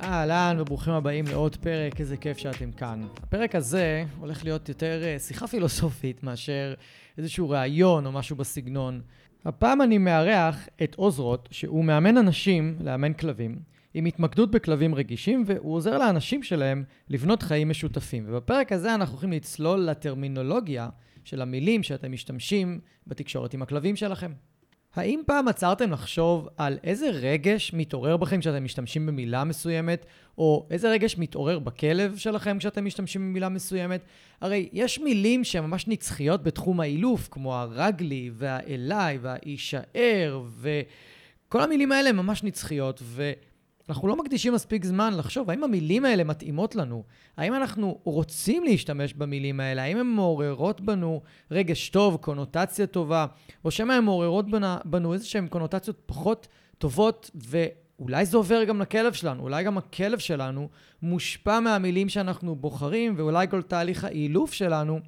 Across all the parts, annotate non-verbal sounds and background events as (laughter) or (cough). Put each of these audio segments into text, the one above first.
אהלן וברוכים הבאים לעוד פרק, איזה כיף שאתם כאן. הפרק הזה הולך להיות יותר אה, שיחה פילוסופית מאשר איזשהו ראיון או משהו בסגנון. הפעם אני מארח את עוזרות, שהוא מאמן אנשים לאמן כלבים, עם התמקדות בכלבים רגישים, והוא עוזר לאנשים שלהם לבנות חיים משותפים. ובפרק הזה אנחנו הולכים לצלול לטרמינולוגיה של המילים שאתם משתמשים בתקשורת עם הכלבים שלכם. האם פעם עצרתם לחשוב על איזה רגש מתעורר בכם כשאתם משתמשים במילה מסוימת, או איזה רגש מתעורר בכלב שלכם כשאתם משתמשים במילה מסוימת? הרי יש מילים שהן ממש נצחיות בתחום האילוף, כמו הרגלי והאליי והאישאר, וכל המילים האלה ממש נצחיות, ו... אנחנו לא מקדישים מספיק זמן לחשוב האם המילים האלה מתאימות לנו, האם אנחנו רוצים להשתמש במילים האלה, האם הן מעוררות בנו רגש טוב, קונוטציה טובה, או שמא הן מעוררות בנו איזה שהן קונוטציות פחות טובות, ואולי זה עובר גם לכלב שלנו, אולי גם הכלב שלנו מושפע מהמילים שאנחנו בוחרים, ואולי כל תהליך האילוף שלנו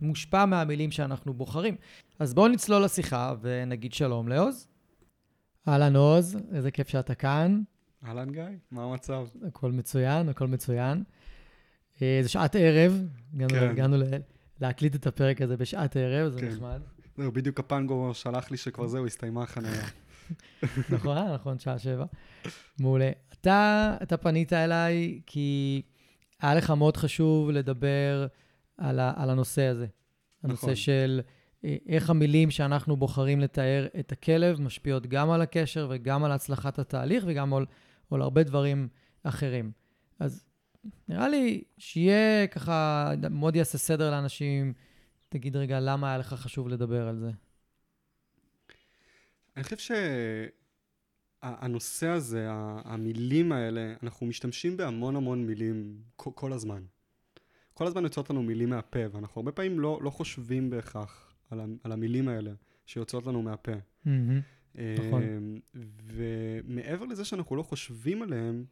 מושפע מהמילים שאנחנו בוחרים. אז בואו נצלול לשיחה ונגיד שלום לעוז. אהלן עוז, איזה כיף שאתה כאן. אהלן גיא, מה המצב? הכל מצוין, הכל מצוין. אה, זה שעת ערב, הגענו, כן. להקליט את הפרק הזה בשעת ערב, זה כן. נחמד. זהו, בדיוק הפנגו שלח לי שכבר זהו, הסתיימה החניה. (laughs) נכון, נכון, שעה שבע. מעולה. אתה, אתה פנית אליי כי היה לך מאוד חשוב לדבר על, ה, על הנושא הזה. הנושא נכון. של אה, איך המילים שאנחנו בוחרים לתאר את הכלב משפיעות גם על הקשר וגם על הצלחת התהליך וגם על או להרבה דברים אחרים. אז נראה לי שיהיה ככה, מאוד יעשה סדר לאנשים. תגיד רגע, למה היה לך חשוב לדבר על זה? אני חושב שהנושא הזה, המילים האלה, אנחנו משתמשים בהמון המון מילים כל הזמן. כל הזמן יוצאות לנו מילים מהפה, ואנחנו הרבה פעמים לא, לא חושבים בהכרח על, על המילים האלה שיוצאות לנו מהפה. Mm-hmm. נכון. אמ, ומעבר לזה שאנחנו לא חושבים עליהם,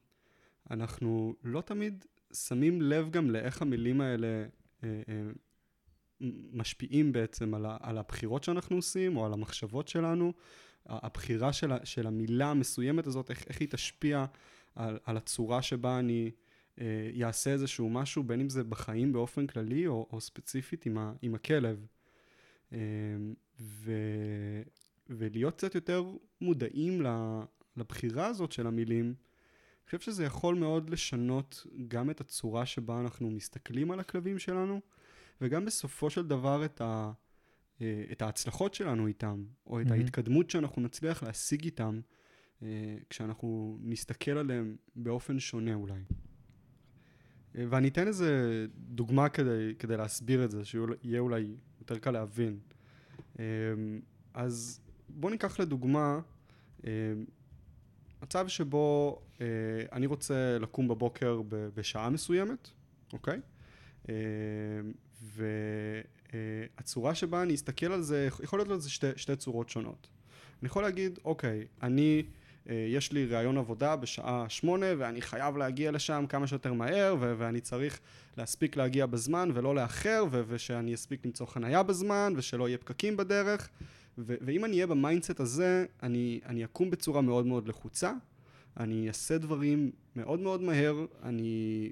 אנחנו לא תמיד שמים לב גם לאיך המילים האלה אה, אה, משפיעים בעצם על, הבחירות שאנחנו עושים, או על המחשבות שלנו. הבחירה של, המילה המסוימת הזאת, איך, היא תשפיע על, הצורה שבה אני אה, איזשהו משהו, בין אם זה בחיים באופן כללי, או, או ספציפית עם, ה, עם הכלב. אמ, ו, ולהיות קצת יותר מודעים לבחירה הזאת של המילים, אני חושב שזה יכול מאוד לשנות גם את הצורה שבה אנחנו מסתכלים על הכלבים שלנו, וגם בסופו של דבר את, ה, אה, את ההצלחות שלנו איתם, או את mm-hmm. ההתקדמות שאנחנו נצליח להשיג איתם, אה, כשאנחנו נסתכל עליהם באופן שונה אולי. אה, ואני אתן איזה דוגמה כדי, כדי להסביר את זה, שיהיה אולי יותר קל להבין. אז בוא ניקח לדוגמה אה, מצב שבו אה, אני רוצה לקום בבוקר בשעה מסוימת, אוקיי? אה, והצורה שבה אני אסתכל על זה, יכול להיות לזה שתי, שתי צורות שונות. אני יכול להגיד, אוקיי, אני, יש לי ראיון עבודה בשעה שמונה ואני חייב להגיע לשם כמה שיותר מהר ו- ואני צריך להספיק להגיע בזמן ולא לאחר ו- ושאני אספיק למצוא חנייה בזמן ושלא יהיה פקקים בדרך ו- ואם אני אהיה ב mindset הזה, אני, אני אקום בצורה מאוד מאוד לחוצה, אני אעשה דברים מאוד מאוד מהר, אני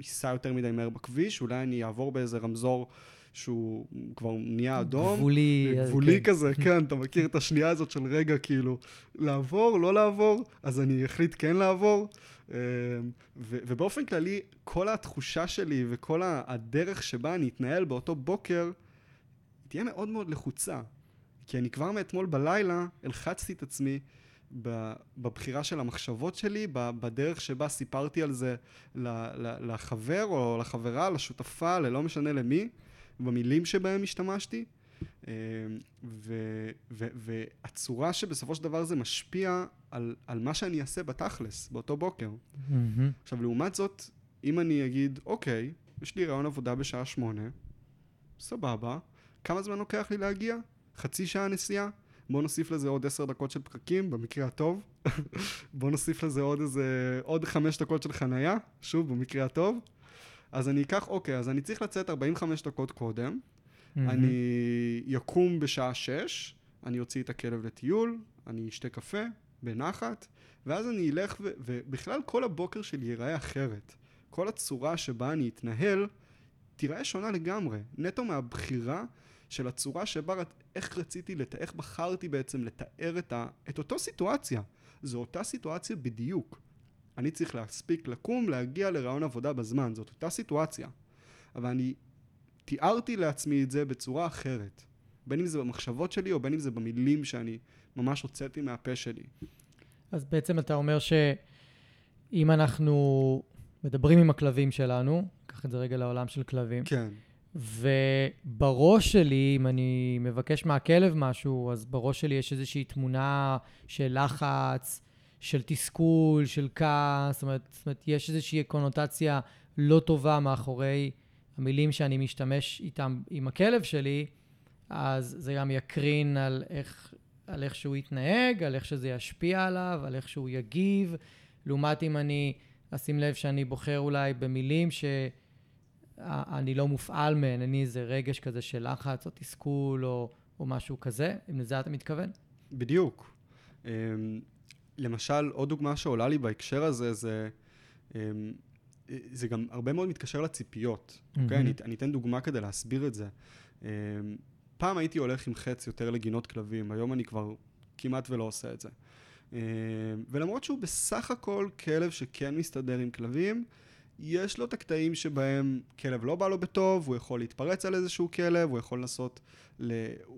אסע יותר מדי מהר בכביש, אולי אני אעבור באיזה רמזור שהוא כבר נהיה אדום. גבולי. גבולי כן. כזה, (laughs) כן, אתה מכיר את השנייה הזאת של רגע, כאילו, לעבור, לא לעבור, אז אני אחליט כן לעבור. אמ, ו- ובאופן כללי, כל התחושה שלי וכל הדרך שבה אני אתנהל באותו בוקר, תהיה מאוד מאוד לחוצה. כי אני כבר מאתמול בלילה הלחצתי את עצמי בבחירה של המחשבות שלי, בדרך שבה סיפרתי על זה לחבר או לחברה, לשותפה, ללא משנה למי, במילים שבהם השתמשתי. אה, ו, ו, והצורה שבסופו של דבר זה משפיע על, על מה שאני אעשה בתכלס, באותו בוקר. מהמם. עכשיו, לעומת זאת, אם אני אגיד, אוקיי, יש לי רעיון עבודה בשעה שמונה, סבבה, כמה זמן לוקח לי להגיע? חצי שעה נסיעה? בוא נוסיף לזה עוד עשר דקות של פקקים, במקרה הטוב. (laughs) בוא נוסיף לזה עוד איזה, עוד חמש דקות של חנייה, שוב, במקרה הטוב. אז אני אקח, אוקיי, אז אני צריך לצאת 45 דקות קודם. אני יקום בשעה שש, אני אוציא את הכלב לטיול, אני אשתה קפה בנחת, ואז אני אלך, ו- ובכלל כל הבוקר שלי ייראה אחרת. כל הצורה שבה אני אתנהל תיראה שונה לגמרי. נטו מהבחירה של הצורה שבה, איך רציתי, לת... איך בחרתי בעצם לתאר את, ה... את אותו סיטואציה. זו אותה סיטואציה בדיוק. אני צריך להספיק לקום, להגיע לרעיון עבודה בזמן, זאת אותה סיטואציה. אבל אני תיארתי לעצמי את זה בצורה אחרת. בין אם זה במחשבות שלי או בין אם זה במילים שאני ממש הוצאתי מהפה שלי. אז בעצם אתה אומר שאם אנחנו מדברים עם הכלבים שלנו, קח את זה רגע לעולם של כלבים, כן. ובראש שלי, אם אני מבקש מהכלב משהו, אז בראש שלי יש איזושהי תמונה של לחץ, של תסכול, של כעס, זאת זאת אומרת, יש איזושהי קונוטציה לא טובה מאחורי המילים שאני משתמש איתם עם הכלב שלי, אז זה גם יקרין על איך, על איך שהוא יתנהג, על איך שזה ישפיע עליו, על איך שהוא יגיב, לעומת אם אני אשים לב שאני בוחר אולי במילים ש... אני לא מופעל מהן, אין לי איזה רגש כזה של לחץ או תסכול או, או משהו כזה, אם לזה אתה מתכוון? בדיוק. אמ, למשל, עוד דוגמה שעולה לי בהקשר הזה, זה, אמ, זה גם הרבה מאוד מתקשר לציפיות. אוקיי? אני, אני אתן דוגמה כדי להסביר את זה. אמ, פעם הייתי הולך עם חץ יותר לגינות כלבים, היום אני כבר כמעט ולא עושה את זה. ולמרות שהוא בסך הכל כלב שכן מסתדר עם כלבים, יש לו את הקטעים שבהם כלב לא בא לו בטוב, הוא יכול להתפרץ על איזשהו כלב, הוא יכול לנסות ל...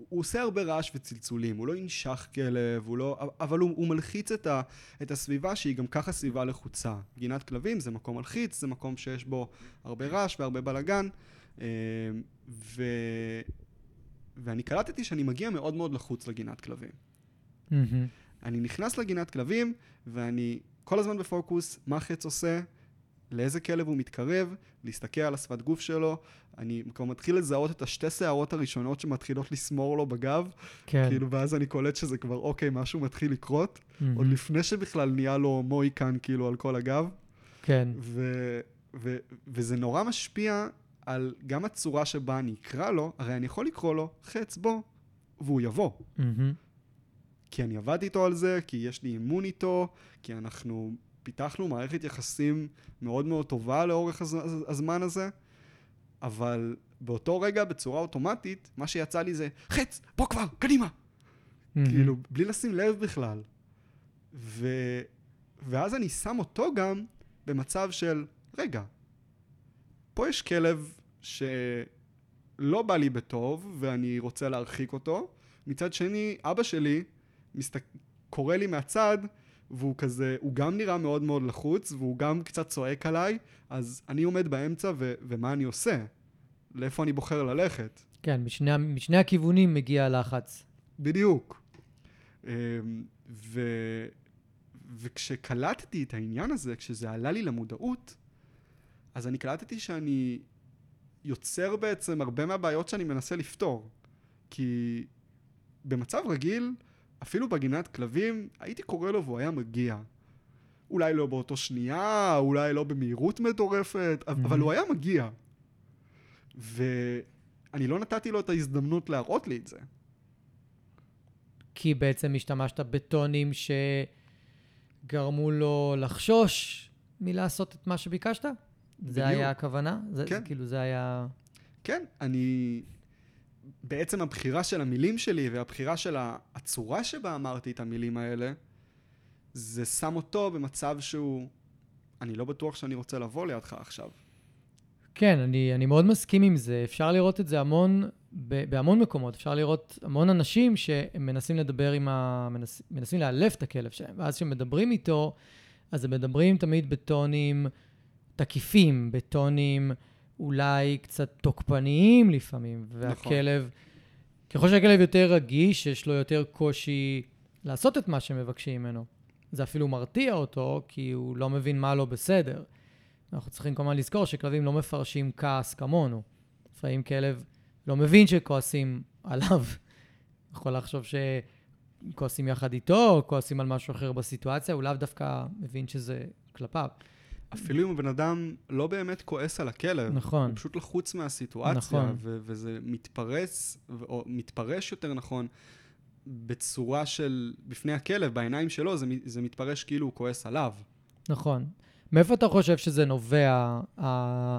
הוא עושה הרבה רעש וצלצולים, הוא לא ינשך כלב, הוא לא... אבל הוא, הוא מלחיץ את, ה... את הסביבה שהיא גם ככה סביבה לחוצה. גינת כלבים זה מקום מלחיץ, זה מקום שיש בו הרבה רעש והרבה בלאגן, אה, ו... ואני קלטתי שאני מגיע מאוד מאוד לחוץ לגינת כלבים. אני נכנס לגינת כלבים, ואני כל הזמן בפוקוס, מה חץ עושה, לאיזה כלב הוא מתקרב, להסתכל על השפת גוף שלו, אני כבר מתחיל לזהות את השתי שערות הראשונות שמתחילות לסמור לו בגב, כן. כאילו, ואז אני קולט שזה כבר, אוקיי, משהו מתחיל לקרות, מהמם. עוד לפני שבכלל נהיה לו מויקן, כאילו, על כל הגב, כן. ו- ו- וזה נורא משפיע על גם הצורה שבה אני אקרא לו, הרי אני יכול לקרוא לו, חץ בוא, והוא יבוא. מהמם. כי אני עבדתי איתו על זה, כי יש לי אימון איתו, כי אנחנו פיתחנו מערכת יחסים מאוד מאוד טובה לאורך הז- הזמן הזה, אבל באותו רגע, בצורה אוטומטית, מה שיצא לי זה, חץ, בוא כבר, קדימה! מהמם. כאילו, בלי לשים לב בכלל. ו... ואז אני שם אותו גם במצב של, רגע, פה יש כלב שלא בא לי בטוב, ואני רוצה להרחיק אותו. מצד שני, אבא שלי מסתק... קורא לי מהצד, והוא כזה, הוא גם נראה מאוד מאוד לחוץ, והוא גם קצת צועק עליי, אז אני עומד באמצע, ו... ומה אני עושה? לאיפה אני בוחר ללכת? כן, משני, משני הכיוונים מגיע הלחץ. בדיוק. אמ, ו... וכשקלטתי את העניין הזה, כשזה עלה לי למודעות, אז אני קלטתי שאני יוצר בעצם הרבה מהבעיות שאני מנסה לפתור. כי במצב רגיל, אפילו בגינת כלבים, הייתי קורא לו והוא היה מגיע. אולי לא באותו שנייה, אולי לא במהירות מטורפת, mm-hmm. אבל הוא היה מגיע. ואני לא נתתי לו את ההזדמנות להראות לי את זה. כי בעצם השתמשת בטונים שגרמו לו לחשוש מלעשות את מה שביקשת? זה בדיוק. היה הכוונה? זה, כן. זה, כאילו זה היה... כן, אני... בעצם הבחירה של המילים שלי והבחירה של הצורה שבה אמרתי את המילים האלה, זה שם אותו במצב שהוא... אני לא בטוח שאני רוצה לבוא לידך עכשיו. כן, אני, אני מאוד מסכים עם זה. אפשר לראות את זה המון, ב, בהמון מקומות. אפשר לראות המון אנשים שהם מנסים לדבר עם ה... מנס, מנסים לאלף את הכלב שלהם, ואז כשהם מדברים איתו, אז הם מדברים תמיד בטונים תקיפים, בטונים אולי קצת תוקפניים לפעמים, והכלב, ככל שהכלב יותר רגיש, יש לו יותר קושי לעשות את מה שמבקשים ממנו. זה אפילו מרתיע אותו, כי הוא לא מבין מה לא בסדר. אנחנו צריכים כמובן לזכור שכלבים לא מפרשים כעס כמונו. לפעמים כלב לא מבין שכועסים עליו. (laughs) יכול לחשוב שכועסים יחד איתו, או כועסים על משהו אחר בסיטואציה, הוא לאו דווקא מבין שזה כלפיו. אפילו אם הבן אדם לא באמת כועס על הכלב, נכון. הוא פשוט לחוץ מהסיטואציה, נכון. ו- וזה מתפרס, או מתפרש יותר נכון, בצורה של, בפני הכלב, בעיניים שלו, זה, זה מתפרש כאילו הוא כועס עליו. נכון. מאיפה אתה חושב שזה נובע, ה-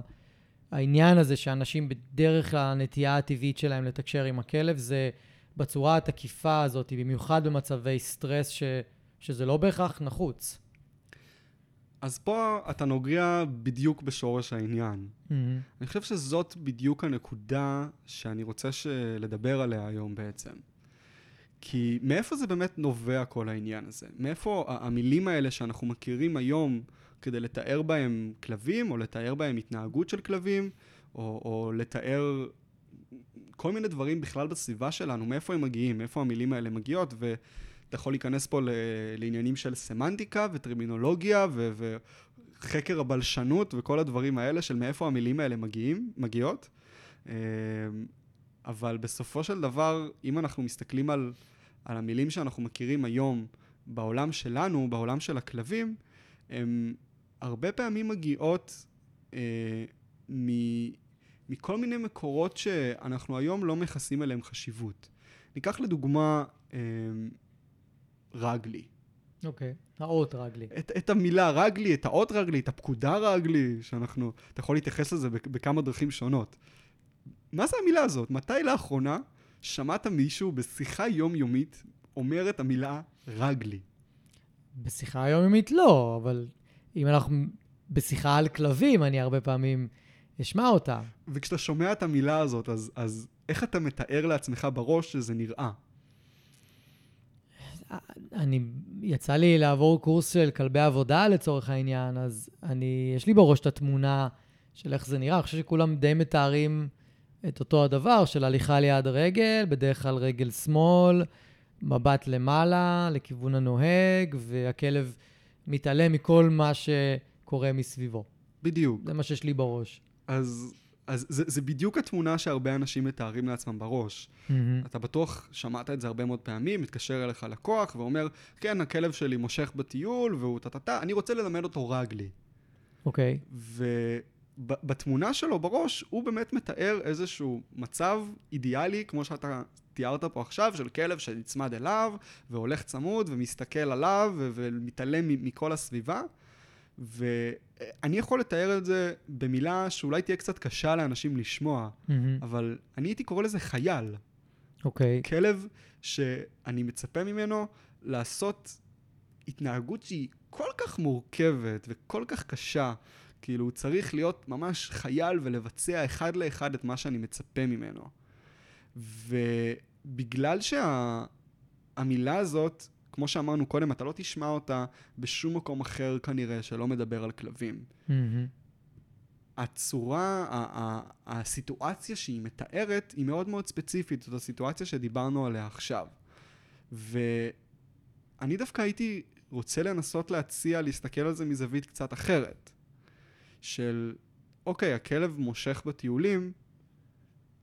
העניין הזה שאנשים בדרך כלל הנטייה הטבעית שלהם לתקשר עם הכלב, זה בצורה התקיפה הזאת, במיוחד במצבי סטרס, ש, שזה לא בהכרח נחוץ. אז פה אתה נוגע בדיוק בשורש העניין. Mm-hmm. אני חושב שזאת בדיוק הנקודה שאני רוצה לדבר עליה היום בעצם. כי מאיפה זה באמת נובע כל העניין הזה? מאיפה המילים האלה שאנחנו מכירים היום כדי לתאר בהם כלבים, או לתאר בהם התנהגות של כלבים, או, או לתאר כל מיני דברים בכלל בסביבה שלנו, מאיפה הם מגיעים, מאיפה המילים האלה מגיעות, ואתה יכול להיכנס פה לעניינים של סמנטיקה וטרמינולוגיה ו- וחקר הבלשנות וכל הדברים האלה של מאיפה המילים האלה מגיעים, מגיעות. אמ, אבל בסופו של דבר, אם אנחנו מסתכלים על, על המילים שאנחנו מכירים היום בעולם שלנו, בעולם של הכלבים, הן הרבה פעמים מגיעות אה, מ, מכל מיני מקורות שאנחנו היום לא מייחסים אליהם חשיבות. ניקח לדוגמה אה, רגלי. אוקיי. האות רגלי. את, את המילה רגלי, את האות רגלי, את הפקודה רגלי, שאנחנו, אתה יכול להתייחס לזה בכ- בכמה דרכים שונות. מה זה המילה הזאת? מתי לאחרונה שמעת מישהו בשיחה יומיומית אומר את המילה רגלי? בשיחה היומיומית לא, אבל אם אנחנו בשיחה על כלבים, אני הרבה פעמים אשמע אותה. וכשאתה שומע את המילה הזאת, אז, אז איך אתה מתאר לעצמך בראש שזה נראה? אני, יצא לי לעבור קורס של כלבי עבודה לצורך העניין, אז אני, יש לי בראש את התמונה של איך זה נראה. אני חושב שכולם די מתארים את אותו הדבר של הליכה ליד רגל, בדרך כלל רגל שמאל, מבט למעלה, לכיוון הנוהג, והכלב מתעלם מכל מה שקורה מסביבו. בדיוק. זה מה שיש לי בראש. אז, אז זה, זה בדיוק התמונה שהרבה אנשים מתארים לעצמם בראש. מהמם. אתה בטוח שמעת את זה הרבה מאוד פעמים, מתקשר אליך לקוח ואומר, כן, הכלב שלי מושך בטיול והוא טה-טה-טה, אני רוצה ללמד אותו רגלי. אוקיי. ובתמונה שלו בראש, הוא באמת מתאר איזשהו מצב אידיאלי, כמו שאתה תיארת פה עכשיו, של כלב שנצמד אליו, והולך צמוד, ומסתכל עליו, ומתעלם מכל הסביבה. ואני יכול לתאר את זה במילה שאולי תהיה קצת קשה לאנשים לשמוע, מהמם. אבל אני הייתי קורא לזה חייל. אוקיי. כלב שאני מצפה ממנו לעשות התנהגות שהיא כל כך מורכבת וכל כך קשה. כאילו, הוא צריך להיות ממש חייל ולבצע אחד לאחד את מה שאני מצפה ממנו. ובגלל שהמילה הזאת, כמו שאמרנו קודם, אתה לא תשמע אותה בשום מקום אחר כנראה שלא מדבר על כלבים. מהמם. הצורה, הסיטואציה שהיא מתארת היא מאוד מאוד ספציפית, זאת הסיטואציה שדיברנו עליה עכשיו. ואני דווקא הייתי רוצה לנסות להציע להסתכל על זה מזווית קצת אחרת. של, אוקיי, הכלב מושך בטיולים,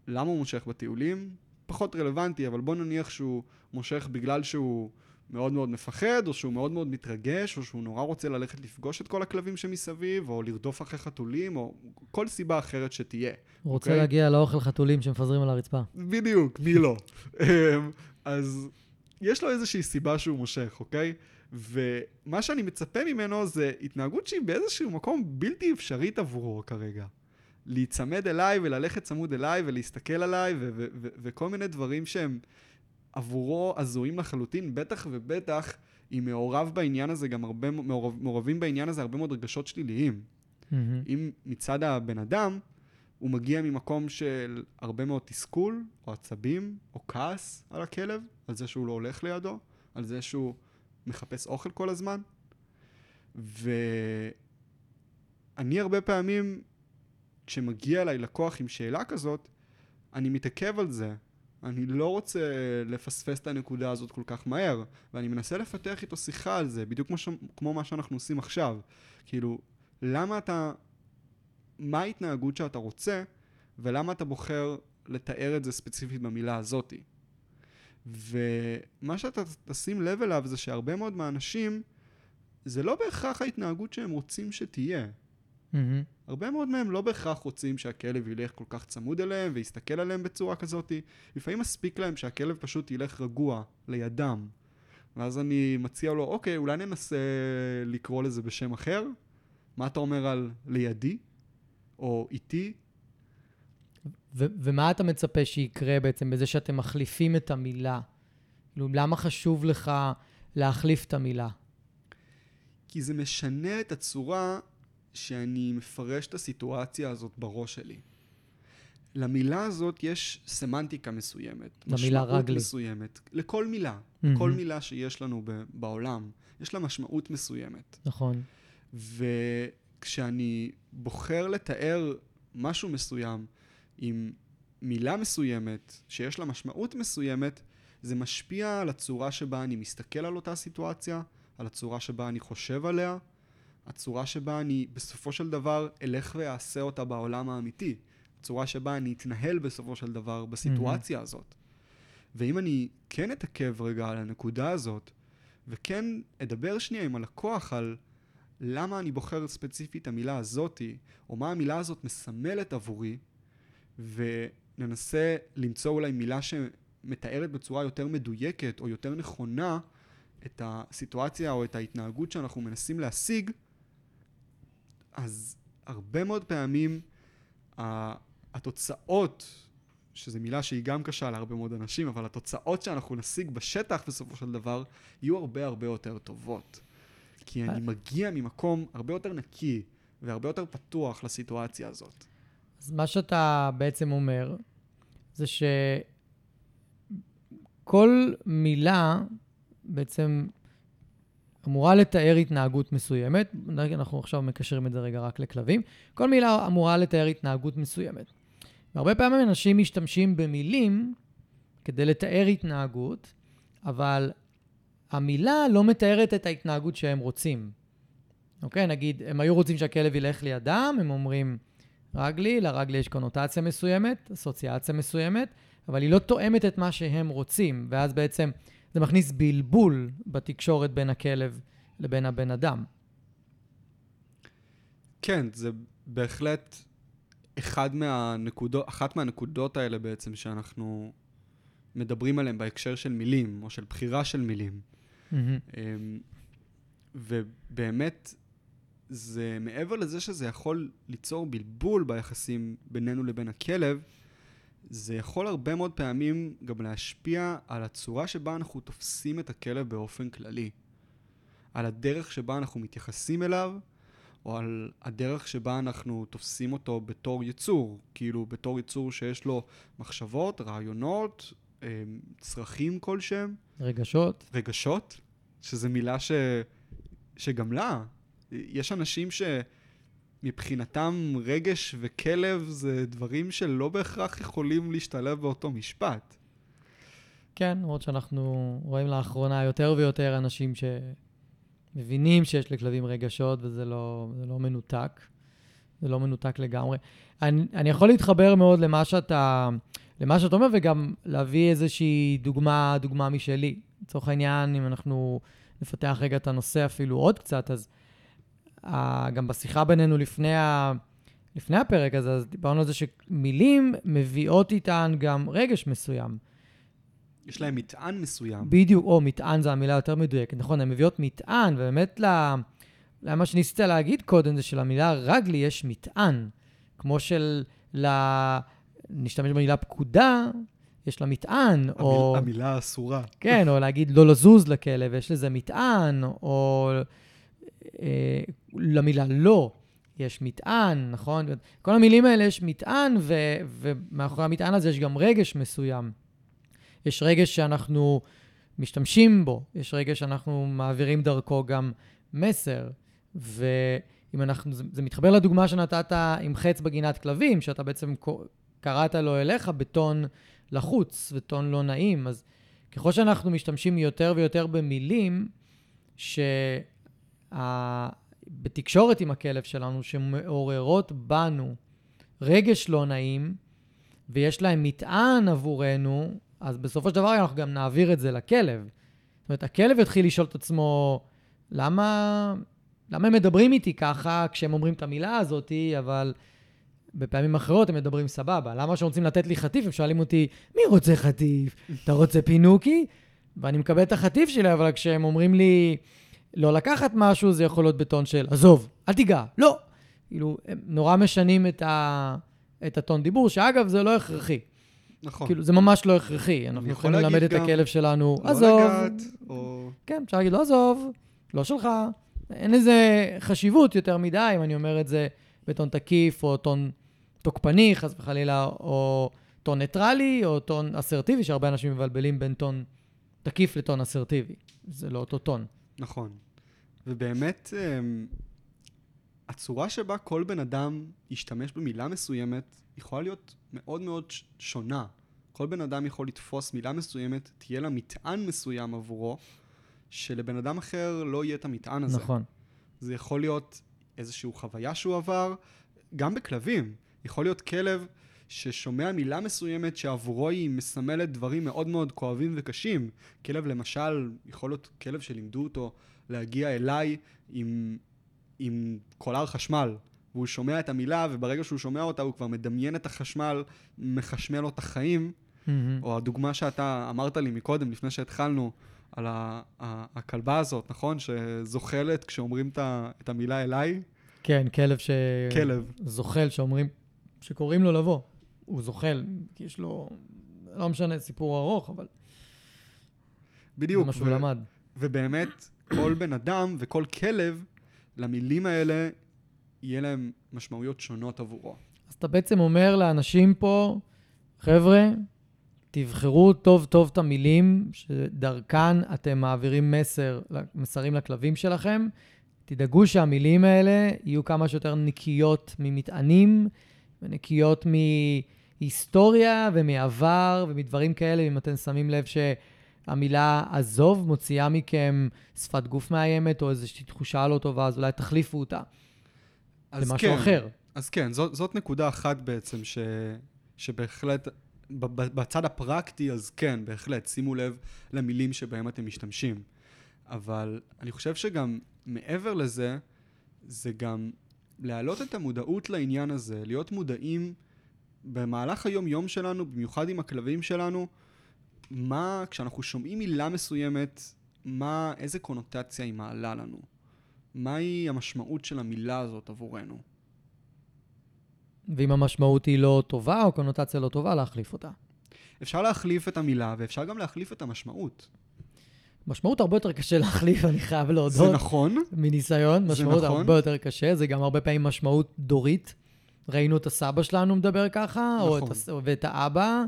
למה הוא מושך בטיולים? פחות רלוונטי, אבל בוא נניח שהוא מושך בגלל שהוא מאוד מאוד מפחד, או שהוא מאוד מאוד מתרגש, או שהוא נורא רוצה ללכת לפגוש את כל הכלבים שמסביב, או לרדוף אחרי חתולים, או כל סיבה אחרת שתהיה. הוא רוצה אוקיי? להגיע לאוכל חתולים שמפזרים על הרצפה. בדיוק, מי לא? (laughs) אמ, אז יש לו איזושהי סיבה שהוא מושך, אוקיי? ומה שאני מצפה ממנו זה התנהגות שהיא באיזשהו מקום בלתי אפשרית עבורו כרגע. להיצמד אליי וללכת צמוד אליי ולהסתכל עליי ו- ו- ו- וכל מיני דברים שהם עבורו הזויים לחלוטין, בטח ובטח אם מעורב בעניין הזה גם הרבה, מעורב, מעורבים בעניין הזה הרבה מאוד רגשות שליליים. מהמם. אם מצד הבן אדם הוא מגיע ממקום של הרבה מאוד תסכול, או עצבים, או כעס על הכלב, על זה שהוא לא הולך לידו, על זה שהוא מחפש אוכל כל הזמן. ואני הרבה פעמים, כשמגיע אליי לקוח עם שאלה כזאת, אני מתעכב על זה, אני לא רוצה לפספס את הנקודה הזאת כל כך מהר, ואני מנסה לפתח איתו שיחה על זה, בדיוק כמו, ש... כמו מה שאנחנו עושים עכשיו. כאילו, למה אתה... מה ההתנהגות שאתה רוצה, ולמה אתה בוחר לתאר את זה ספציפית במילה הזאתי. ומה שאתה תשים לב אליו זה שהרבה מאוד מהאנשים, זה לא בהכרח ההתנהגות שהם רוצים שתהיה. Mm-hmm. הרבה מאוד מהם לא בהכרח רוצים שהכלב ילך כל כך צמוד אליהם ויסתכל עליהם בצורה כזאת. לפעמים מספיק להם שהכלב פשוט ילך רגוע לידם. ואז אני מציע לו, אוקיי, אולי ננסה לקרוא לזה בשם אחר? מה אתה אומר על לידי? או איתי? ו- ומה אתה מצפה שיקרה בעצם בזה שאתם מחליפים את המילה? כאילו, למה חשוב לך להחליף את המילה? כי זה משנה את הצורה שאני מפרש את הסיטואציה הזאת בראש שלי. למילה הזאת יש סמנטיקה מסוימת. למילה רגלי. מסוימת. לכל מילה. Mm-hmm. כל מילה שיש לנו ב- בעולם, יש לה משמעות מסוימת. נכון. וכשאני בוחר לתאר משהו מסוים עם מילה מסוימת, שיש לה משמעות מסוימת, זה משפיע על הצורה שבה אני מסתכל על אותה סיטואציה, על הצורה שבה אני חושב עליה, הצורה שבה אני בסופו של דבר אלך ואעשה אותה בעולם האמיתי, הצורה שבה אני אתנהל בסופו של דבר בסיטואציה mm-hmm. הזאת. ואם אני כן אתעכב רגע על הנקודה הזאת, וכן אדבר שנייה עם הלקוח על למה אני בוחר ספציפית את המילה הזאתי, או מה המילה הזאת מסמלת עבורי, וננסה למצוא אולי מילה שמתארת בצורה יותר מדויקת או יותר נכונה את הסיטואציה או את ההתנהגות שאנחנו מנסים להשיג, אז הרבה מאוד פעמים התוצאות, שזו מילה שהיא גם קשה להרבה מאוד אנשים, אבל התוצאות שאנחנו נשיג בשטח בסופו של דבר, יהיו הרבה הרבה יותר טובות. כי אני מגיע ממקום הרבה יותר נקי והרבה יותר פתוח לסיטואציה הזאת. אז מה שאתה בעצם אומר, זה שכל מילה בעצם אמורה לתאר התנהגות מסוימת. אנחנו עכשיו מקשרים את זה רגע רק לכלבים. כל מילה אמורה לתאר התנהגות מסוימת. והרבה פעמים אנשים משתמשים במילים כדי לתאר התנהגות, אבל המילה לא מתארת את ההתנהגות שהם רוצים. אוקיי? נגיד, הם היו רוצים שהכלב ילך לידם, הם אומרים רגלי, לרגלי יש קונוטציה מסוימת, אסוציאציה מסוימת, אבל היא לא תואמת את מה שהם רוצים, ואז בעצם זה מכניס בלבול בתקשורת בין הכלב לבין הבן אדם. כן, זה בהחלט אחד מהנקודות, אחת מהנקודות האלה בעצם שאנחנו מדברים עליהן בהקשר של מילים, או של בחירה של מילים. Mm-hmm. ובאמת, זה מעבר לזה שזה יכול ליצור בלבול ביחסים בינינו לבין הכלב, זה יכול הרבה מאוד פעמים גם להשפיע על הצורה שבה אנחנו תופסים את הכלב באופן כללי. על הדרך שבה אנחנו מתייחסים אליו, או על הדרך שבה אנחנו תופסים אותו בתור יצור, כאילו בתור יצור שיש לו מחשבות, רעיונות, אמ, צרכים כלשהם. רגשות. רגשות, שזו מילה ש... שגם לה, יש אנשים ש... מבחינתם רגש וכלב זה דברים שלא בהכרח יכולים להשתלב באותו משפט. כן, למרות שאנחנו רואים לאחרונה יותר ויותר אנשים שמבינים שיש לכלבים רגשות וזה לא, לא מנותק. זה לא מנותק לגמרי. אני, אני יכול להתחבר מאוד למה שאתה, למה שאתה אומר וגם להביא איזושהי דוגמה, דוגמה משלי. לצורך העניין, אם אנחנו נפתח רגע את הנושא אפילו עוד קצת, אז גם בשיחה בינינו לפני, ה, לפני הפרק הזה, אז דיברנו על זה שמילים מביאות איתן גם רגש מסוים. יש להם מטען מסוים. בדיוק, או מטען זו המילה יותר מדויקת, נכון, הן מביאות מטען, ובאמת למה שניסית להגיד קודם זה שלמילה רגלי יש מטען, כמו של, ל... נשתמש במילה פקודה, יש לה מטען, המיל, או... המילה האסורה. כן, או להגיד לא לזוז לכלב, יש לזה מטען, או למילה לא יש מטען, נכון? כל המילים האלה יש מטען, ו, ומאחורי המטען הזה יש גם רגש מסוים. יש רגש שאנחנו משתמשים בו, יש רגש שאנחנו מעבירים דרכו גם מסר. ואם אנחנו, זה, זה מתחבר לדוגמה שנתת עם חץ בגינת כלבים, שאתה בעצם קראת לו אליך בטון לחוץ וטון לא נעים. אז ככל שאנחנו משתמשים יותר ויותר במילים, שבתקשורת עם הכלב שלנו, שמעוררות בנו רגש לא נעים, ויש להם מטען עבורנו, אז בסופו של דבר אנחנו גם נעביר את זה לכלב. זאת אומרת, הכלב יתחיל לשאול את עצמו, למה, למה הם מדברים איתי ככה כשהם אומרים את המילה הזאת, אבל בפעמים אחרות הם מדברים סבבה. למה כשהם רוצים לתת לי חטיף, הם שואלים אותי, מי רוצה חטיף? אתה רוצה פינוקי? ואני מקבל את החטיף שלי, אבל כשהם אומרים לי לא לקחת משהו, זה יכול להיות בטון של, עזוב, אל תיגע, לא. כאילו, הם נורא משנים את, ה... את הטון דיבור, שאגב, זה לא הכרחי. נכון. כאילו, זה ממש לא הכרחי. אנחנו יכולים ללמד את הכלב שלנו, לא עזוב. לגעת, או... כן, אפשר להגיד לו, עזוב, לא שלך. אין לזה חשיבות יותר מדי, אם אני אומר את זה בטון תקיף, או טון תוקפני, חס וחלילה, או טון ניטרלי, או טון אסרטיבי, שהרבה אנשים מבלבלים בין טון תקיף לטון אסרטיבי. זה לא אותו טון. נכון. ובאמת, אמ, הצורה שבה כל בן אדם ישתמש במילה מסוימת יכולה להיות מאוד מאוד שונה. כל בן אדם יכול לתפוס מילה מסוימת, תהיה לה מטען מסוים עבורו, שלבן אדם אחר לא יהיה את המטען הזה. נכון. זה יכול להיות איזושהי חוויה שהוא עבר, גם בכלבים. יכול להיות כלב ששומע מילה מסוימת שעבורו היא מסמלת דברים מאוד מאוד כואבים וקשים. כלב למשל, יכול להיות כלב שלימדו אותו להגיע אליי עם, עם קולר חשמל. והוא שומע את המילה, וברגע שהוא שומע אותה הוא כבר מדמיין את החשמל, מחשמל לו את החיים. מהמם. או הדוגמה שאתה אמרת לי מקודם, לפני שהתחלנו, על ה- ה- הכלבה הזאת, נכון? שזוחלת כשאומרים את המילה אליי? כן, כלב ש... כלב. זוחל, שאומרים, שקוראים לו לבוא. הוא זוחל, כי יש לו, לא משנה, סיפור ארוך, אבל בדיוק. זה מה שהוא ו- למד. ובאמת, כל בן אדם וכל כלב, למילים האלה, יהיה להם משמעויות שונות עבורו. אז אתה בעצם אומר לאנשים פה, חבר'ה, תבחרו טוב טוב את המילים שדרכן אתם מעבירים מסר, מסרים לכלבים שלכם. תדאגו שהמילים האלה יהיו כמה שיותר נקיות ממטענים ונקיות מהיסטוריה ומעבר ומדברים כאלה, אם אתם שמים לב שהמילה עזוב מוציאה מכם שפת גוף מאיימת או איזושהי תחושה לא טובה, אז אולי תחליפו אותה אז למשהו כן, אחר. אז כן, זאת, זאת נקודה אחת בעצם, ש, שבהחלט, בצד הפרקטי, אז כן, בהחלט, שימו לב למילים שבהם אתם משתמשים. אבל אני חושב שגם מעבר לזה, זה גם להעלות את המודעות לעניין הזה, להיות מודעים במהלך היום-יום שלנו, במיוחד עם הכלבים שלנו, מה, כשאנחנו שומעים מילה מסוימת, מה, איזה קונוטציה היא מעלה לנו. מהי המשמעות של המילה הזאת עבורנו. ואם המשמעות היא לא טובה או קונוטציה לא טובה, להחליף אותה. אפשר להחליף את המילה ואפשר גם להחליף את המשמעות. משמעות הרבה יותר קשה להחליף, אני חייב זה להודות. נכון, מניסיון, זה משמעות נכון. הרבה יותר קשה, זה גם הרבה פעמים משמעות דורית. ראינו את הסבא שלנו מדבר ככה, או את נכון. הס... ואת האבא,